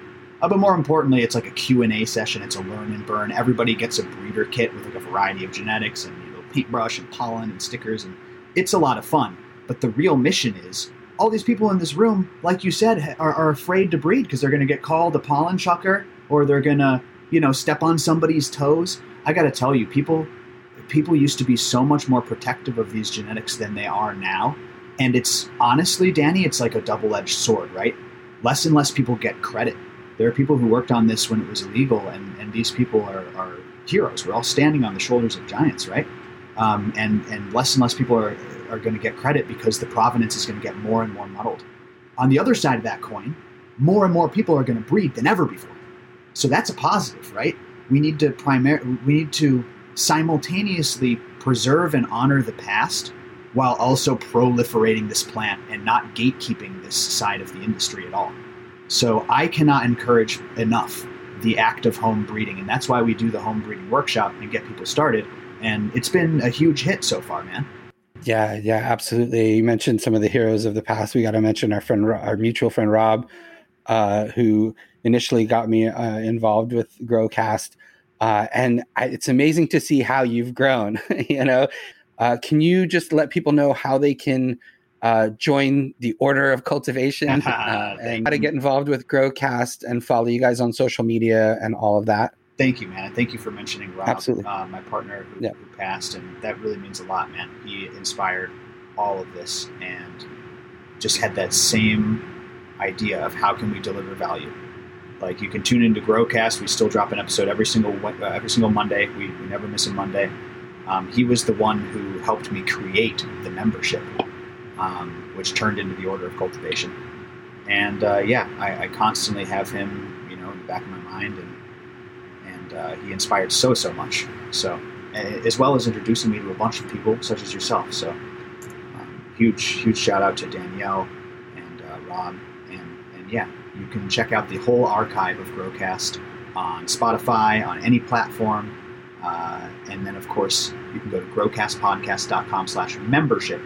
uh, but more importantly, it's like a Q&A session. It's a learn and burn. Everybody gets a breeder kit with like a variety of genetics and you know, paintbrush and pollen and stickers, and it's a lot of fun. But the real mission is all these people in this room, like you said, are, are afraid to breed because they're going to get called a pollen chucker or they're going to, you know, step on somebody's toes. I got to tell you, people people used to be so much more protective of these genetics than they are now. And it's honestly, Danny, it's like a double edged sword, right? Less and less people get credit there are people who worked on this when it was illegal, and, and these people are, are heroes. We're all standing on the shoulders of giants, right? Um, and, and less and less people are, are going to get credit because the provenance is going to get more and more muddled. On the other side of that coin, more and more people are going to breed than ever before. So that's a positive, right? We need to primar- we need to simultaneously preserve and honor the past while also proliferating this plant and not gatekeeping this side of the industry at all. So I cannot encourage enough the act of home breeding, and that's why we do the home breeding workshop and get people started. And it's been a huge hit so far, man. Yeah, yeah, absolutely. You mentioned some of the heroes of the past. We got to mention our friend, our mutual friend Rob, uh, who initially got me uh, involved with Growcast, uh, and I, it's amazing to see how you've grown. you know, uh, can you just let people know how they can uh, join the Order of Cultivation uh, and how to get involved with Growcast and follow you guys on social media and all of that. Thank you, man. Thank you for mentioning Rob, Absolutely. Uh, my partner who, yeah. who passed, and that really means a lot, man. He inspired all of this and just had that same idea of how can we deliver value. Like you can tune into Growcast. We still drop an episode every single uh, every single Monday. We, we never miss a Monday. Um, he was the one who helped me create the membership um, which turned into the Order of Cultivation. And uh, yeah, I, I, constantly have him, you know, in the back of my mind, and and uh, he inspired so so much. So as well as introducing me to a bunch of people such as yourself. So um, huge huge shout out to Danielle and uh, Rob, and and yeah, you can check out the whole archive of Growcast on Spotify on any platform. Uh, and then, of course, you can go to growcastpodcast.com slash membership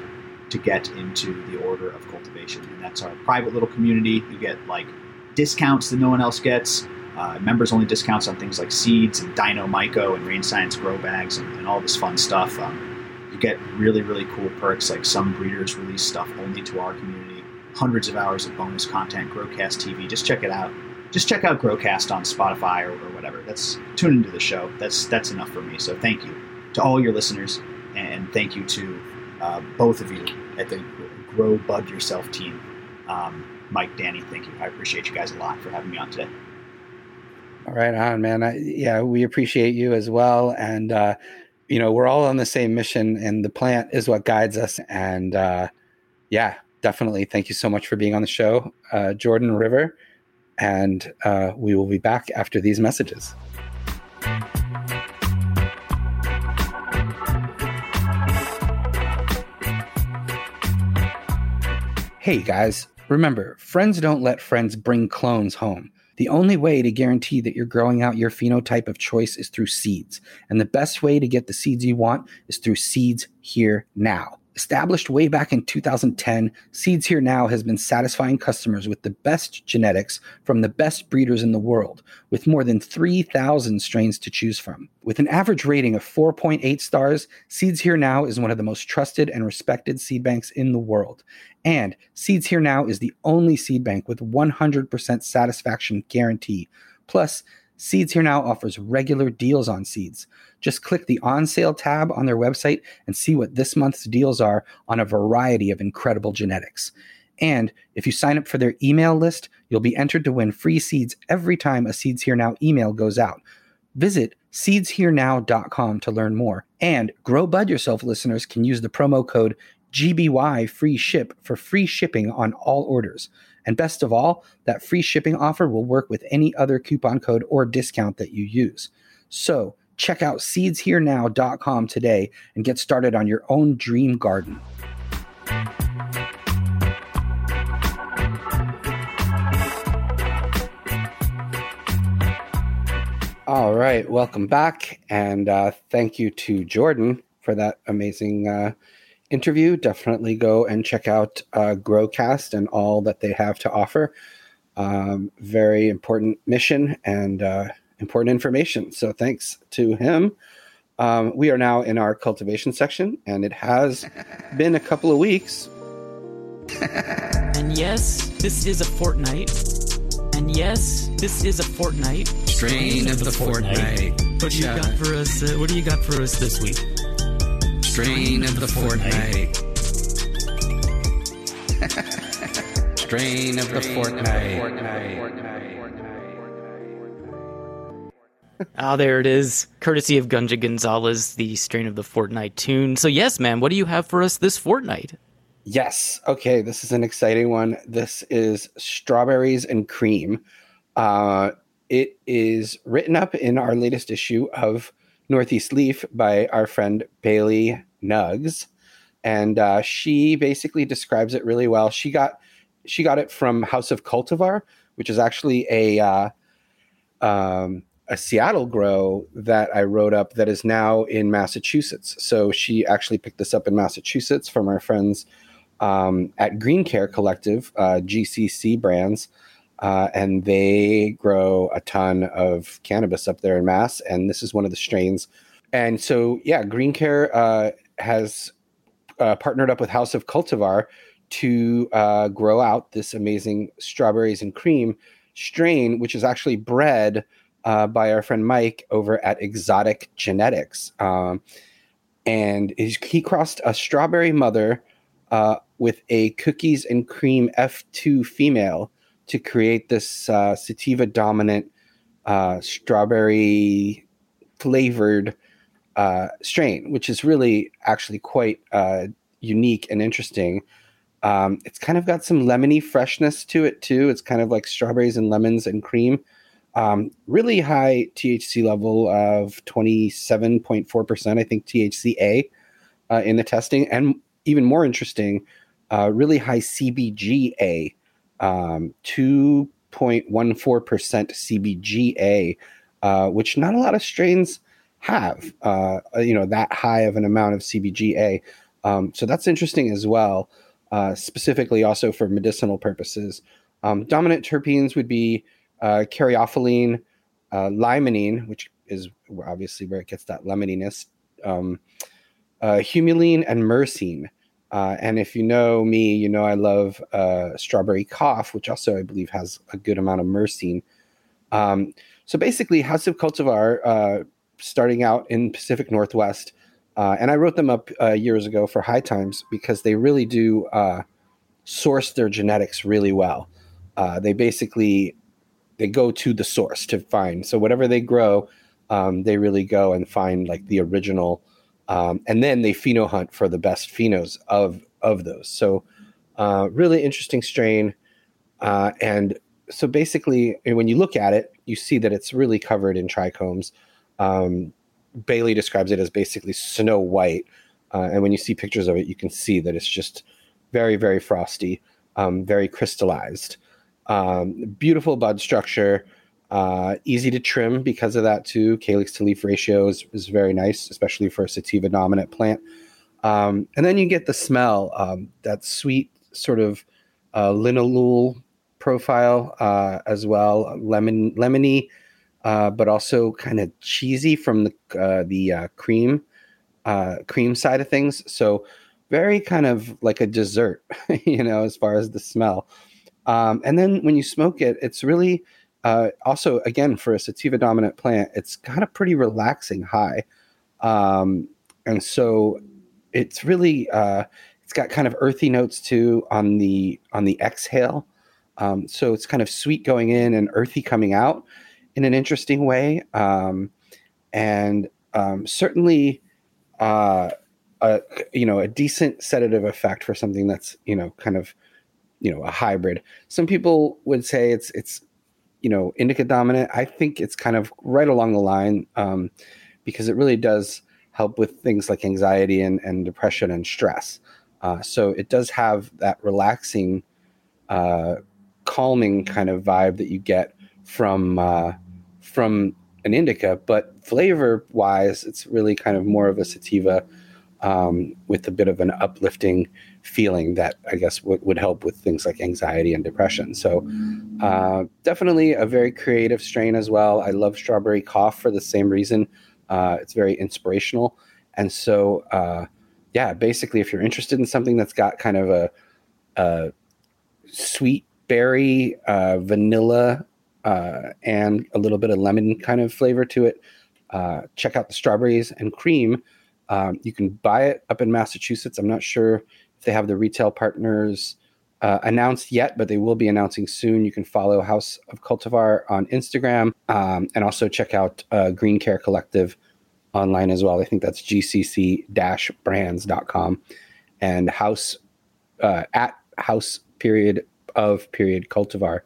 to get into the order of cultivation. And that's our private little community. You get like discounts that no one else gets. uh, members only discounts on things like seeds and Dynomyco and Rain Science grow bags and, and all this fun stuff. Um, you get really, really cool perks like some breeders release stuff only to our community, hundreds of hours of bonus content, Growcast TV. Just check it out. Just check out Growcast on Spotify or, or whatever. That's tune into the show. That's that's enough for me. So thank you to all your listeners, and thank you to uh, both of you at the Grow Bud Yourself team. Um, Mike, Danny, thank you. I appreciate you guys a lot for having me on today. All right, on man. I, yeah, we appreciate you as well, and uh, you know we're all on the same mission, and the plant is what guides us. And uh, yeah, definitely. Thank you so much for being on the show, uh, Jordan River, and uh, we will be back after these messages. Hey guys, remember, friends don't let friends bring clones home. The only way to guarantee that you're growing out your phenotype of choice is through seeds. And the best way to get the seeds you want is through Seeds Here Now. Established way back in 2010, Seeds Here Now has been satisfying customers with the best genetics from the best breeders in the world, with more than 3,000 strains to choose from. With an average rating of 4.8 stars, Seeds Here Now is one of the most trusted and respected seed banks in the world. And Seeds Here Now is the only seed bank with 100% satisfaction guarantee. Plus, Seeds Here Now offers regular deals on seeds. Just click the on sale tab on their website and see what this month's deals are on a variety of incredible genetics. And if you sign up for their email list, you'll be entered to win free seeds every time a Seeds Here Now email goes out. Visit seedsherenow.com to learn more. And Grow Bud Yourself listeners can use the promo code GBY free ship for free shipping on all orders. And best of all, that free shipping offer will work with any other coupon code or discount that you use. So check out seedsherenow.com today and get started on your own dream garden. All right, welcome back, and uh, thank you to Jordan for that amazing uh, interview. Definitely go and check out uh, Growcast and all that they have to offer. Um, very important mission and uh, important information. So thanks to him. Um, we are now in our cultivation section, and it has been a couple of weeks. and yes, this is a fortnight. And yes, this is a fortnight. Strain of the fortnight. What do you got for us? Uh, what do you got for us this week? Strain of the fortnight. Strain of the fortnight. Ah, there it is. Courtesy of Gunja Gonzalez, the strain of the fortnight tune. So, yes, man, what do you have for us this fortnight? Yes. Okay, this is an exciting one. This is Strawberries and Cream. Uh, it is written up in our latest issue of Northeast Leaf by our friend Bailey Nugs, and uh, she basically describes it really well. She got she got it from House of Cultivar, which is actually a uh, um, a Seattle grow that I wrote up that is now in Massachusetts. So she actually picked this up in Massachusetts from our friends um, at Green Care Collective, uh, GCC brands. Uh, and they grow a ton of cannabis up there in Mass. And this is one of the strains. And so, yeah, Green Care uh, has uh, partnered up with House of Cultivar to uh, grow out this amazing strawberries and cream strain, which is actually bred uh, by our friend Mike over at Exotic Genetics. Um, and he crossed a strawberry mother uh, with a cookies and cream F2 female to create this uh, sativa dominant uh, strawberry flavored uh, strain, which is really actually quite uh, unique and interesting. Um, it's kind of got some lemony freshness to it too. It's kind of like strawberries and lemons and cream. Um, really high THC level of 27.4%, I think THCA uh, in the testing. And even more interesting, uh, really high CBGA, um, 2.14% CBGA, uh, which not a lot of strains have, uh, you know, that high of an amount of CBGA. Um, so that's interesting as well, uh, specifically also for medicinal purposes. Um, dominant terpenes would be uh, caryophyllene, uh, limonene, which is obviously where it gets that lemoniness, um, uh, humulene, and myrcene. Uh, and if you know me, you know I love uh, strawberry cough, which also I believe has a good amount of myrcene. Um, so basically, House of Cultivar, uh, starting out in Pacific Northwest, uh, and I wrote them up uh, years ago for High Times because they really do uh, source their genetics really well. they basically they go to the source to find. So whatever they grow, um, they really go and find like the original um, and then they pheno hunt for the best phenos of of those. So uh, really interesting strain, uh, and so basically when you look at it, you see that it's really covered in trichomes. Um, Bailey describes it as basically snow white, uh, and when you see pictures of it, you can see that it's just very very frosty, um, very crystallized, um, beautiful bud structure. Uh, easy to trim because of that too. Calyx to leaf ratio is, is very nice, especially for a sativa dominant plant. Um, and then you get the smell, um, that sweet sort of uh, linalool profile uh, as well, lemon lemony, uh, but also kind of cheesy from the uh, the uh, cream cream side of things. So very kind of like a dessert, you know, as far as the smell. Um, and then when you smoke it, it's really uh, also, again, for a sativa dominant plant, it's got a pretty relaxing high. Um, and so it's really, uh, it's got kind of earthy notes too on the, on the exhale. Um, so it's kind of sweet going in and earthy coming out in an interesting way. Um, and um, certainly, uh, a, you know, a decent sedative effect for something that's, you know, kind of, you know, a hybrid. Some people would say it's, it's, you know, indica dominant, I think it's kind of right along the line um, because it really does help with things like anxiety and, and depression and stress. Uh, so it does have that relaxing, uh, calming kind of vibe that you get from uh, from an indica, but flavor wise, it's really kind of more of a sativa um, with a bit of an uplifting feeling that I guess w- would help with things like anxiety and depression. So, uh, definitely a very creative strain as well. I love strawberry cough for the same reason. Uh, it's very inspirational. And so, uh, yeah, basically, if you're interested in something that's got kind of a, a sweet berry, uh, vanilla, uh, and a little bit of lemon kind of flavor to it, uh, check out the strawberries and cream. Um, you can buy it up in Massachusetts. I'm not sure they have the retail partners uh, announced yet, but they will be announcing soon. You can follow House of Cultivar on Instagram um, and also check out uh, Green Care Collective online as well. I think that's gcc brands.com and house uh, at house period of period cultivar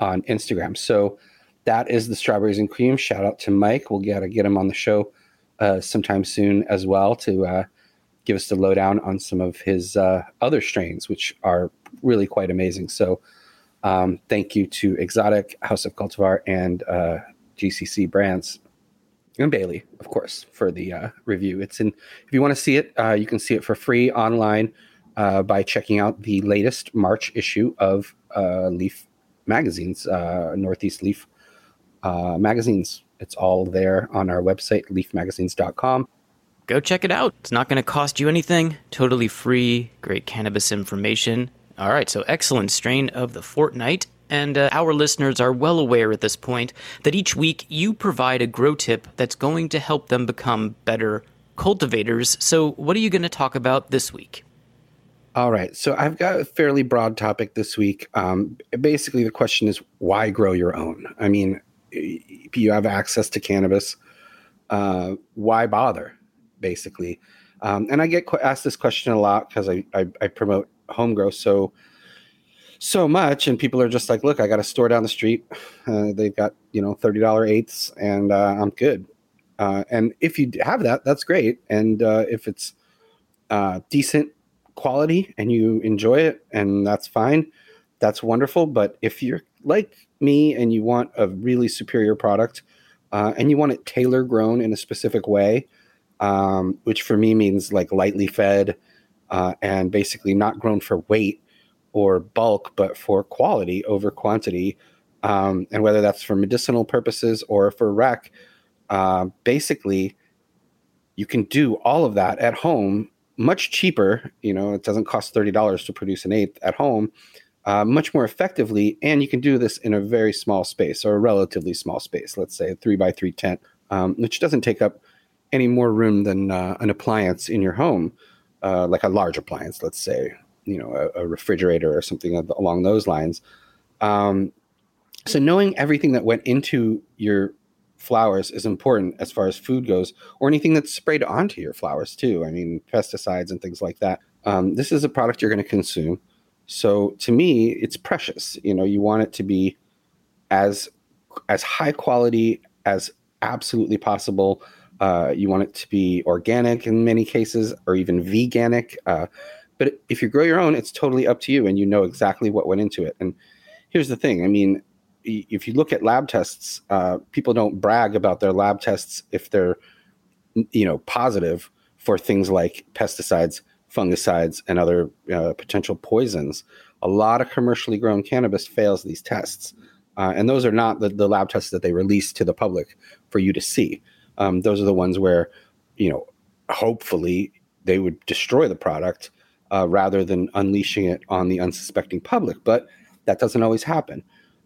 on Instagram. So that is the strawberries and cream. Shout out to Mike. We'll get to get him on the show uh, sometime soon as well to uh, give us the lowdown on some of his uh, other strains, which are really quite amazing. So, um, thank you to Exotic, House of Cultivar, and uh, GCC Brands, and Bailey, of course, for the uh, review. It's in. If you want to see it, uh, you can see it for free online uh, by checking out the latest March issue of uh, Leaf magazines, Northeast Leaf magazines. It's all there on our website, leafmagazines.com go check it out. It's not going to cost you anything. Totally free. Great cannabis information. All right, so excellent strain of the fortnight. And uh, our listeners are well aware at this point that each week you provide a grow tip that's going to help them become better cultivators. So, what are you going to talk about this week? All right. So, I've got a fairly broad topic this week. Um, basically, the question is why grow your own? I mean, you have access to cannabis, uh, why bother? Basically. Um, and I get asked this question a lot because I, I, I promote home grow so so much, and people are just like, "Look, I got a store down the street. Uh, they've got you know thirty dollar eighths, and uh, I'm good." Uh, and if you have that, that's great. And uh, if it's uh, decent quality and you enjoy it, and that's fine, that's wonderful. But if you're like me and you want a really superior product, uh, and you want it tailor grown in a specific way, um, which for me means like lightly fed uh, and basically not grown for weight or bulk, but for quality over quantity. um, and whether that's for medicinal purposes or for rec, uh, basically, you can do all of that at home much cheaper. You know, it doesn't cost thirty dollars to produce an eighth at home, uh, much more effectively, and you can do this in a very small space or a relatively small space. Let's say a three by three tent, um, which doesn't take up any more room than uh, an appliance in your home, uh, like a large appliance. Let's say, you know, a, a refrigerator or something along those lines. Um, so knowing everything that went into your flowers is important as far as food goes, or anything that's sprayed onto your flowers too. I mean, pesticides and things like that. Um, this is a product you're going to consume. So to me, it's precious. You know, you want it to be as as high quality as absolutely possible. Uh, you want it to be organic in many cases, or even veganic. Uh, but if you grow your own, it's totally up to you, and you know exactly what went into it. And here's the thing: I mean, if you look at lab tests, uh, people don't brag about their lab tests if they're, you know, positive for things like pesticides, fungicides, and other uh, potential poisons. A lot of commercially grown cannabis fails these tests, uh, and those are not the, the lab tests that they release to the public for you to see. Um, those are the ones where, you know, hopefully they would destroy the product uh, rather than unleashing it on the unsuspecting public. But that doesn't always happen.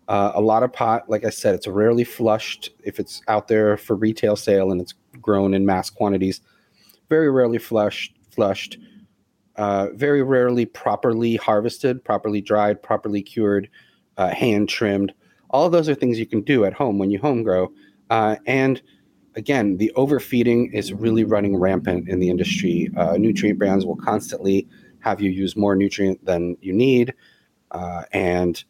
Uh, a lot of pot, like I said, it's rarely flushed if it's out there for retail sale and it's grown in mass quantities. Very rarely flushed, flushed. Uh, very rarely properly harvested, properly dried, properly cured, uh, hand trimmed. All those are things you can do at home when you home grow. Uh, and again, the overfeeding is really running rampant in the industry. Uh, nutrient brands will constantly have you use more nutrient than you need, uh, and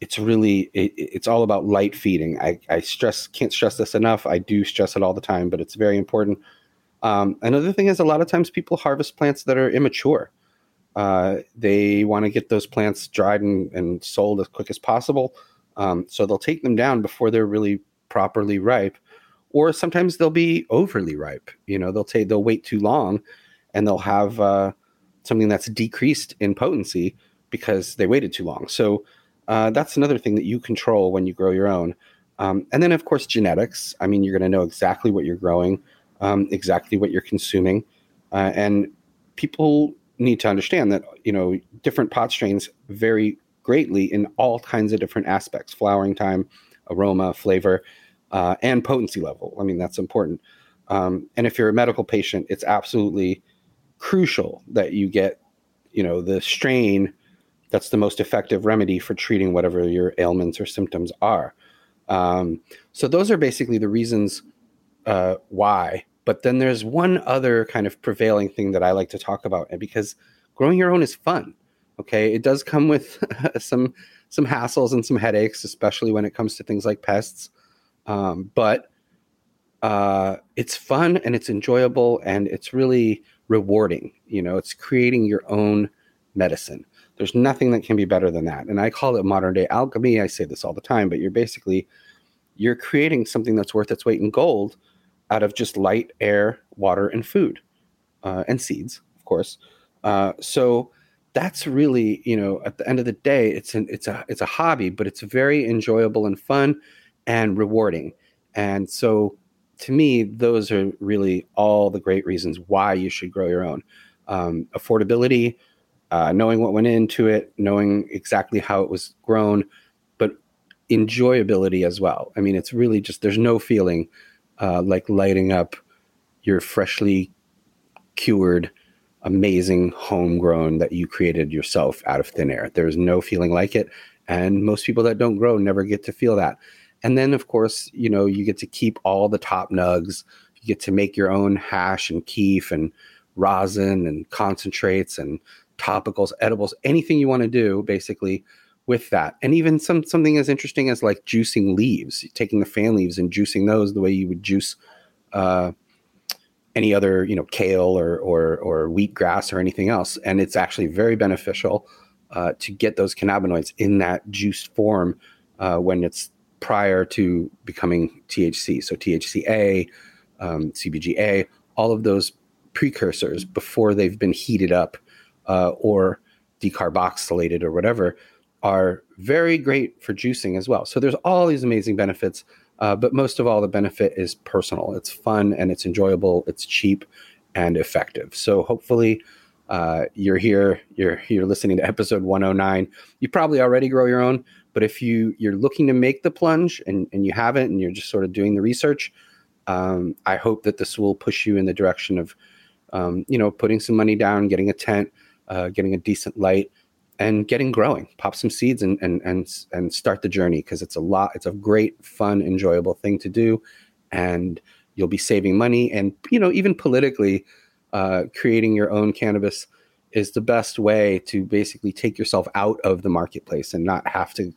it's really it, it's all about light feeding. I, I stress can't stress this enough. I do stress it all the time, but it's very important. Um, another thing is a lot of times people harvest plants that are immature. Uh, they want to get those plants dried and, and sold as quick as possible. Um, so they'll take them down before they're really properly ripe, or sometimes they'll be overly ripe. You know, they'll take they'll wait too long, and they'll have uh, something that's decreased in potency because they waited too long. So uh, that's another thing that you control when you grow your own. Um, and then, of course, genetics. I mean, you're going to know exactly what you're growing, um, exactly what you're consuming. Uh, and people need to understand that, you know, different pot strains vary greatly in all kinds of different aspects flowering time, aroma, flavor, uh, and potency level. I mean, that's important. Um, and if you're a medical patient, it's absolutely crucial that you get, you know, the strain that's the most effective remedy for treating whatever your ailments or symptoms are. Um, so those are basically the reasons uh, why. But then there's one other kind of prevailing thing that I like to talk about, and because growing your own is fun. Okay, it does come with some some hassles and some headaches, especially when it comes to things like pests. Um, but uh, it's fun and it's enjoyable and it's really rewarding. You know, it's creating your own medicine. There's nothing that can be better than that. And I call it modern day alchemy. I say this all the time, but you're basically you're creating something that's worth its weight in gold out of just light, air, water, and food, uh, and seeds, of course. Uh, so that's really, you know, at the end of the day, it's an it's a it's a hobby, but it's very enjoyable and fun and rewarding. And so, to me, those are really all the great reasons why you should grow your own. Um, affordability, uh, knowing what went into it, knowing exactly how it was grown, but enjoyability as well. I mean, it's really just there's no feeling uh, like lighting up your freshly cured, amazing homegrown that you created yourself out of thin air. There's no feeling like it, and most people that don't grow never get to feel that. And then, of course, you know, you get to keep all the top nugs. You get to make your own hash and keef and rosin and concentrates and topicals, edibles, anything you want to do basically with that. And even some something as interesting as like juicing leaves, taking the fan leaves and juicing those the way you would juice uh, any other, you know, kale or or or wheatgrass or anything else. And it's actually very beneficial uh, to get those cannabinoids in that juiced form uh, when it's prior to becoming THC. So THCA, um, CBGA, all of those precursors before they've been heated up uh, or decarboxylated or whatever are very great for juicing as well. So there's all these amazing benefits, uh, but most of all, the benefit is personal. It's fun and it's enjoyable. It's cheap and effective. So hopefully. Uh, you're here, you're you're listening to episode 109. You probably already grow your own, but if you you're looking to make the plunge and, and you haven't, and you're just sort of doing the research, um, I hope that this will push you in the direction of, um, you know, putting some money down, getting a tent, uh, getting a decent light, and getting growing. Pop some seeds and and and and start the journey because it's a lot. It's a great, fun, enjoyable thing to do, and you'll be saving money. And you know, even politically, uh, creating your own cannabis is the best way to basically take yourself out of the marketplace and not have to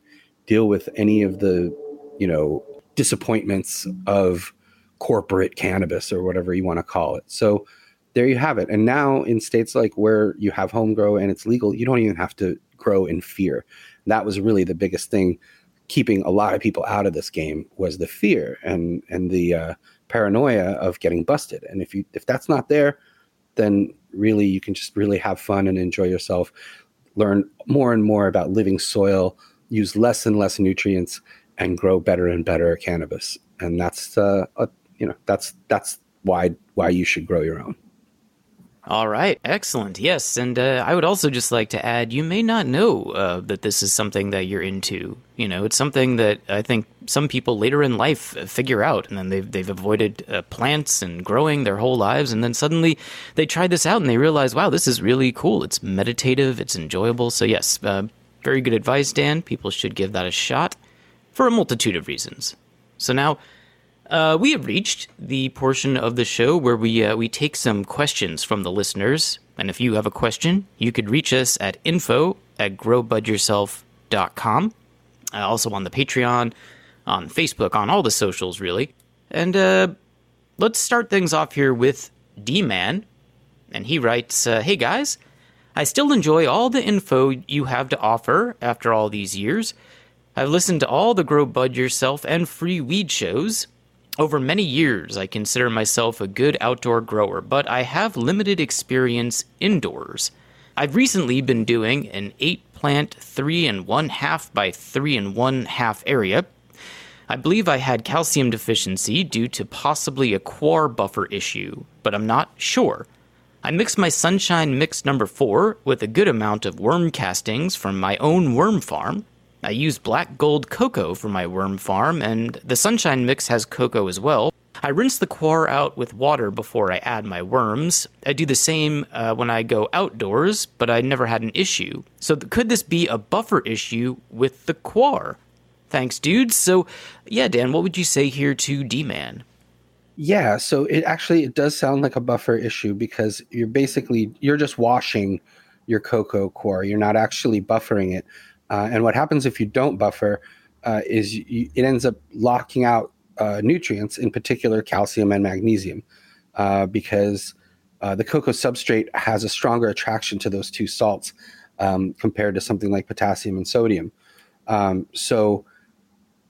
deal with any of the, you know, disappointments of corporate cannabis or whatever you want to call it. So there you have it. And now in states like where you have home grow and it's legal, you don't even have to grow in fear. That was really the biggest thing keeping a lot of people out of this game was the fear and and the uh, paranoia of getting busted. And if you if that's not there, then really you can just really have fun and enjoy yourself. Learn more and more about living soil, use less and less nutrients, and grow better and better cannabis. And that's uh, a, you know that's that's why why you should grow your own. All right, excellent. Yes, and uh, I would also just like to add you may not know uh, that this is something that you're into. You know, it's something that I think some people later in life figure out, and then they've, they've avoided uh, plants and growing their whole lives, and then suddenly they try this out and they realize, wow, this is really cool. It's meditative, it's enjoyable. So, yes, uh, very good advice, Dan. People should give that a shot for a multitude of reasons. So now uh, we have reached the portion of the show where we uh, we take some questions from the listeners. And if you have a question, you could reach us at info at growbudyourself.com. Uh, also on the Patreon, on Facebook, on all the socials, really. And uh, let's start things off here with D Man. And he writes uh, Hey guys, I still enjoy all the info you have to offer after all these years. I've listened to all the Grow Bud Yourself and free weed shows. Over many years, I consider myself a good outdoor grower, but I have limited experience indoors. I've recently been doing an 8 plant 3 and 1 half by 3 and 1 half area. I believe I had calcium deficiency due to possibly a coir buffer issue, but I'm not sure. I mixed my Sunshine Mix number 4 with a good amount of worm castings from my own worm farm. I use black gold cocoa for my worm farm, and the Sunshine Mix has cocoa as well. I rinse the coir out with water before I add my worms. I do the same uh, when I go outdoors, but I never had an issue. So, th- could this be a buffer issue with the coir? Thanks, dudes. So, yeah, Dan, what would you say here to D Man? Yeah, so it actually it does sound like a buffer issue because you're basically you're just washing your cocoa coir. You're not actually buffering it. Uh, and what happens if you don't buffer uh, is you, it ends up locking out uh, nutrients, in particular calcium and magnesium, uh, because uh, the cocoa substrate has a stronger attraction to those two salts um, compared to something like potassium and sodium. Um, so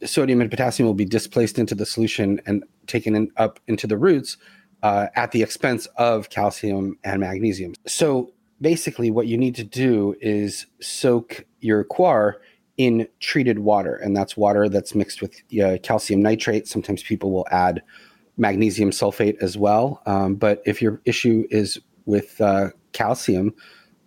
sodium and potassium will be displaced into the solution and taken in, up into the roots uh, at the expense of calcium and magnesium. So basically, what you need to do is soak your coir in treated water, and that's water that's mixed with uh, calcium nitrate. Sometimes people will add magnesium sulfate as well. Um, but if your issue is with uh, calcium,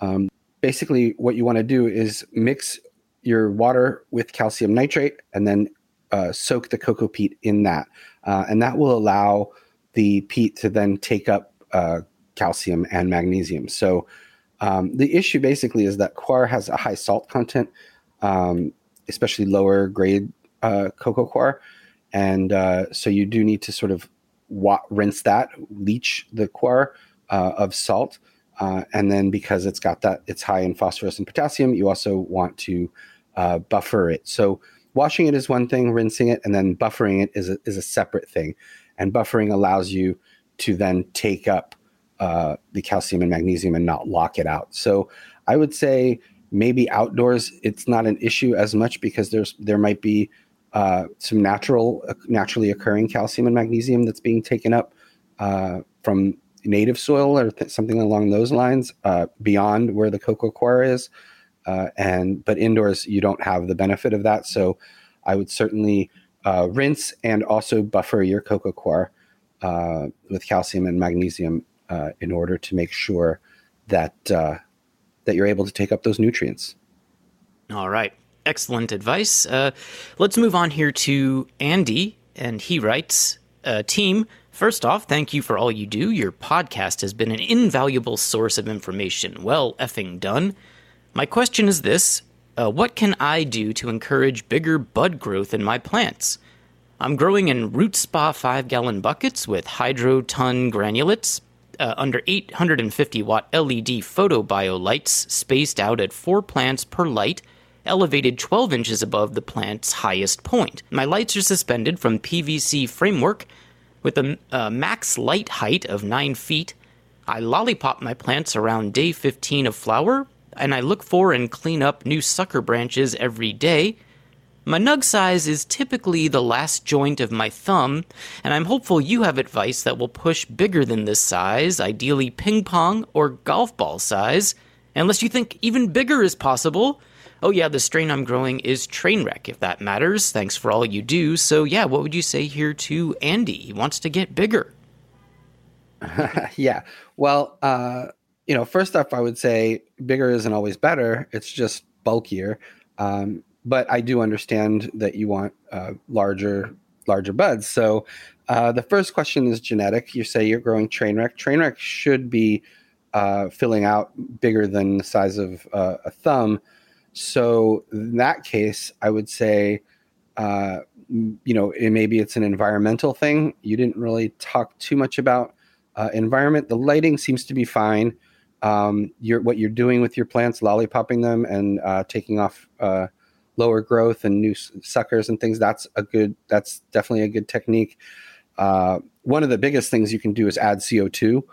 um, basically what you want to do is mix your water with calcium nitrate and then uh, soak the cocoa peat in that. Uh, and that will allow the peat to then take up uh, calcium and magnesium. So um, the issue basically is that coir has a high salt content, um, especially lower grade uh, cocoa coir. And uh, so you do need to sort of wa- rinse that, leach the coir uh, of salt. and then because it's got that, it's high in phosphorus and potassium, you also want to buffer it. So washing it is one thing, rinsing it, and then buffering it is a, is a separate thing. And buffering allows you to then take up uh, the calcium and magnesium and not lock it out. So I would say maybe outdoors it's not an issue as much because there's there might be uh, some natural naturally occurring calcium and magnesium that's being taken up uh, from native soil or th- something along those lines uh, beyond where the cocoa coir is. Uh, and but indoors you don't have the benefit of that. So I would certainly uh, rinse and also buffer your coco coir uh, with calcium and magnesium uh, in order to make sure that uh, that you're able to take up those nutrients. All right. Excellent advice. Uh, let's move on here to Andy, and he writes Team, first off, thank you for all you do. Your podcast has been an invaluable source of information. Well effing done. My question is this uh, What can I do to encourage bigger bud growth in my plants? I'm growing in root spa 5 gallon buckets with Hydroton granulates uh, under 850 watt LED photobio lights spaced out at four plants per light, elevated 12 inches above the plant's highest point. My lights are suspended from PVC framework with a, a max light height of 9 feet. I lollipop my plants around day 15 of flower, and I look for and clean up new sucker branches every day. My nug size is typically the last joint of my thumb, and I'm hopeful you have advice that will push bigger than this size, ideally ping pong or golf ball size, unless you think even bigger is possible. Oh, yeah, the strain I'm growing is Trainwreck, if that matters. Thanks for all you do. So, yeah, what would you say here to Andy? He wants to get bigger. yeah. Well, uh, you know, first off, I would say bigger isn't always better. It's just bulkier. Um, but I do understand that you want uh, larger, larger buds. So uh, the first question is genetic. You say you're growing Trainwreck. Trainwreck should be uh, filling out bigger than the size of uh, a thumb. So in that case, I would say, uh, you know, it, maybe it's an environmental thing. You didn't really talk too much about uh, environment. The lighting seems to be fine. Um, you're, what you're doing with your plants, lollipopping them and uh, taking off uh, lower growth and new suckers and things. That's a good. That's definitely a good technique. Uh, one of the biggest things you can do is add CO two.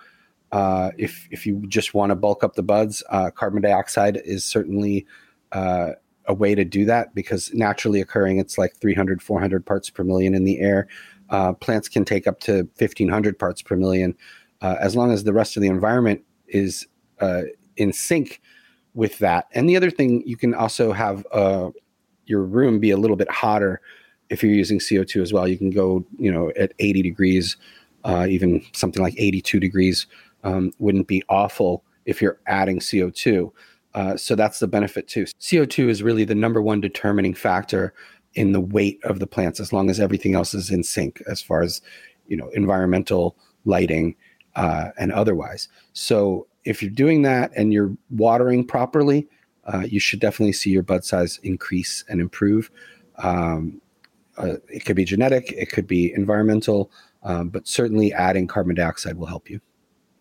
Uh, if if you just want to bulk up the buds, uh, carbon dioxide is certainly uh, a way to do that because naturally occurring, it's like 300, 400 parts per million in the air. Plants can take up to 1500 parts per million as long as the rest of the environment is uh, in sync with that. And the other thing, you can also have uh, your room be a little bit hotter if you're using CO2 as well. You can go, you know, at 80 degrees, uh, even something like 82 degrees um, wouldn't be awful if you're adding CO2. Uh, so that's the benefit too. CO2 is really the number one determining factor in the weight of the plants, as long as everything else is in sync as far as you know environmental lighting uh, and otherwise. So if you're doing that and you're watering properly, uh, you should definitely see your bud size increase and improve. Um, uh, it could be genetic, it could be environmental, um, but certainly adding carbon dioxide will help you.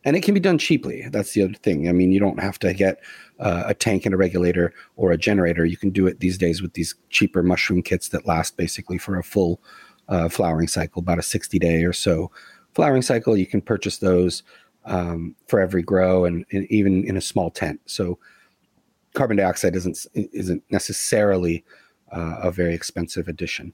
And it can be done cheaply. That's the other thing. I mean, you don't have to get uh, a tank and a regulator or a generator. You can do it these days with these cheaper mushroom kits that last basically for a full uh, flowering cycle, about a 60 day or so flowering cycle. You can purchase those um, for every grow and, and, even in a small tent. So carbon dioxide isn't isn't necessarily uh, a very expensive addition.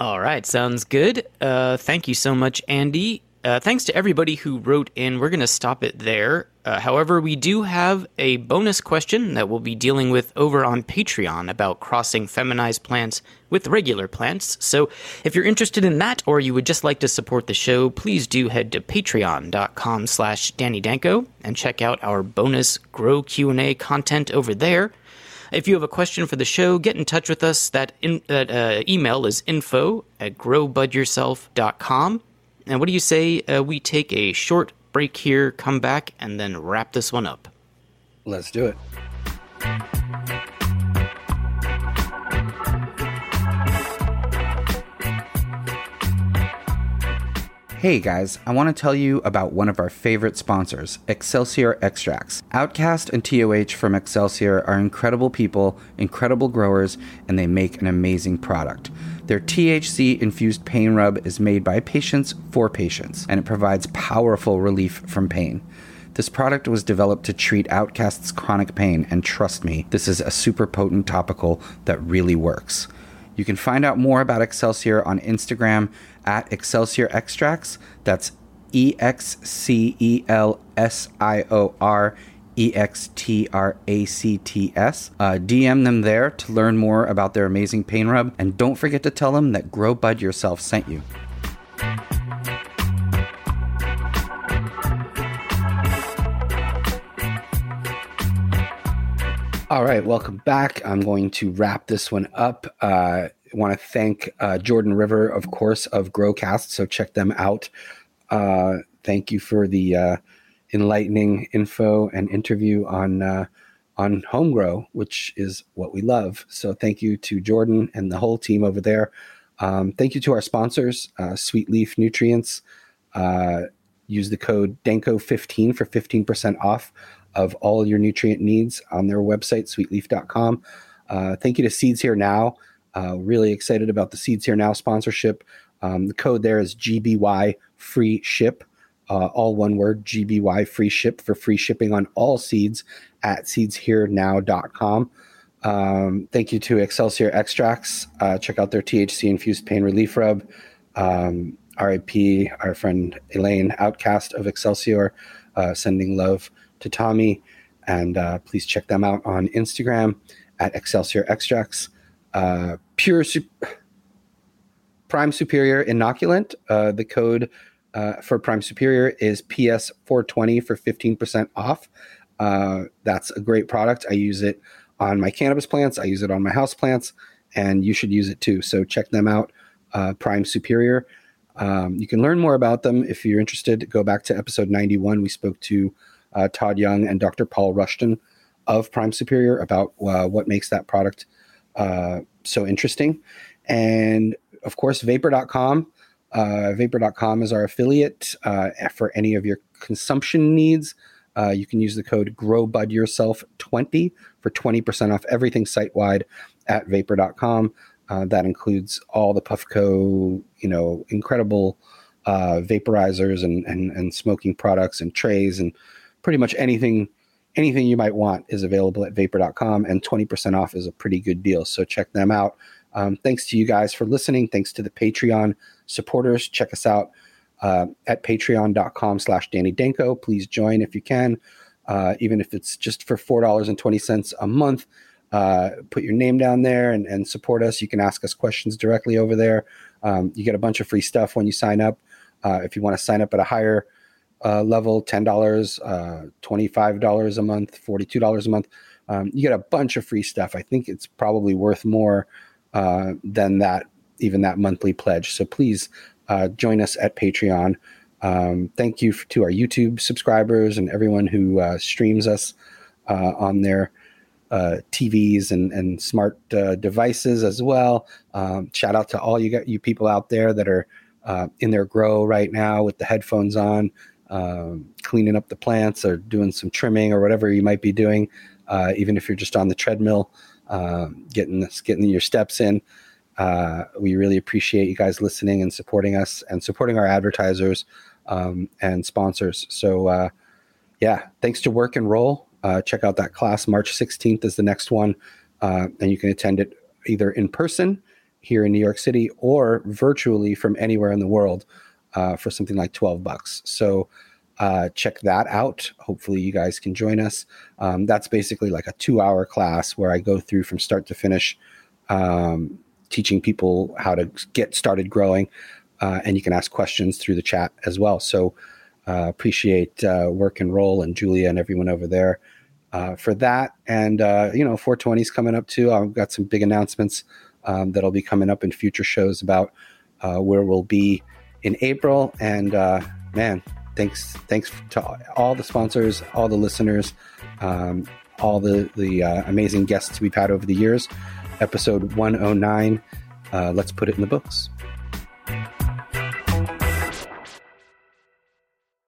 All right, sounds good. Uh, thank you so much, Andy. Uh, thanks to everybody who wrote in. We're going to stop it there. Uh, however, we do have a bonus question that we'll be dealing with over on Patreon about crossing feminized plants with regular plants. So if you're interested in that or you would just like to support the show, please do head to patreon.com slash Danny Danko and check out our bonus Grow Q&A content over there. If you have a question for the show, get in touch with us. That, in, that uh, email is info at growbudyourself.com. And what do you say uh, we take a short break here, come back, and then wrap this one up? Let's do it. Hey guys, I want to tell you about one of our favorite sponsors, Excelsior Extracts. Outcast and TOH from Excelsior are incredible people, incredible growers, and they make an amazing product. Their THC infused pain rub is made by patients for patients, and it provides powerful relief from pain. This product was developed to treat Outcast's chronic pain, and trust me, this is a super potent topical that really works. You can find out more about Excelsior on Instagram at Excelsior Extracts. That's E X C E L S I O R E X T R A C T S. Uh, DM them there to learn more about their amazing pain rub, and don't forget to tell them that Grow Bud Yourself sent you. All right, welcome back. I'm going to wrap this one up. Uh, want to thank uh, Jordan River, of course, of Growcast. So check them out. Uh, thank you for the uh, enlightening info and interview on uh, on home grow, which is what we love. So thank you to Jordan and the whole team over there. Um, thank you to our sponsors, uh, Sweet Leaf Nutrients. Uh, use the code DANKO15 for 15% off of all your nutrient needs on their website, sweetleaf.com. Uh, thank you to Seeds Here Now. Uh, really excited about the Seeds Here Now sponsorship. Um, the code there is GBY free ship, uh, all one word, GBY free ship for free shipping on all seeds at seedsherenow.com. Um, thank you to Excelsior Extracts. Uh, check out their THC infused pain relief rub. Um, RIP, our friend Elaine Outcast of Excelsior, uh, sending love to Tommy. And uh, please check them out on Instagram at Excelsior Extracts. Uh, pure Su- Prime Superior Inoculant. Uh, the code uh, for Prime Superior is PS420 for 15% off. Uh, that's a great product. I use it on my cannabis plants, I use it on my house plants, and you should use it too. So check them out, uh, Prime Superior. Um, you can learn more about them if you're interested. Go back to episode 91. We spoke to uh, Todd Young and Dr. Paul Rushton of Prime Superior about uh, what makes that product uh, so interesting. And of course, vapor.com. Uh, vapor.com is our affiliate uh, for any of your consumption needs. Uh, you can use the code GrowBudYourself20 for 20% off everything site wide at vapor.com. Uh, that includes all the Puffco, you know, incredible uh, vaporizers and, and, and smoking products and trays and pretty much anything anything you might want is available at vapor.com and 20% off is a pretty good deal. So check them out. Um, thanks to you guys for listening. Thanks to the Patreon supporters. Check us out uh, at patreon.com slash Danny Danko. Please join if you can, uh, even if it's just for $4.20 a month. Uh, put your name down there and, and, support us. You can ask us questions directly over there. Um, you get a bunch of free stuff when you sign up. Uh, if you want to sign up at a higher uh, level, $10, uh, $25 a month, $42 a month, um, you get a bunch of free stuff. I think it's probably worth more than that, even that monthly pledge. So please uh, join us at Patreon. Um, thank you to our YouTube subscribers and everyone who uh, streams us uh, on their uh, TVs and, and smart uh, devices as well. Um, shout out to all you got, you people out there that are in their grow right now with the headphones on, um, cleaning up the plants or doing some trimming or whatever you might be doing. even if you're just on the treadmill, getting this, getting your steps in. Uh, we really appreciate you guys listening and supporting us and supporting our advertisers um, and sponsors. So, uh, yeah, thanks to Work and Roll. Uh, check out that class. March 16th is the next one. Uh, and you can attend it either in person here in New York City or virtually from anywhere in the world uh, for something like 12 bucks. So, uh, check that out. Hopefully, you guys can join us. Um, that's basically like a two hour class where I go through from start to finish. Um, teaching people how to get started growing. Uh, and you can ask questions through the chat as well. So uh, appreciate uh, work and roll and Julia and everyone over there uh, for that. And uh, you know, 420 is coming up too. I've got some big announcements um, that'll be coming up in future shows about uh, where we'll be in April. And man, thanks thanks to all the sponsors, all the listeners, um, all the the amazing guests we've had over the years episode 109. Uh, let's put it in the books.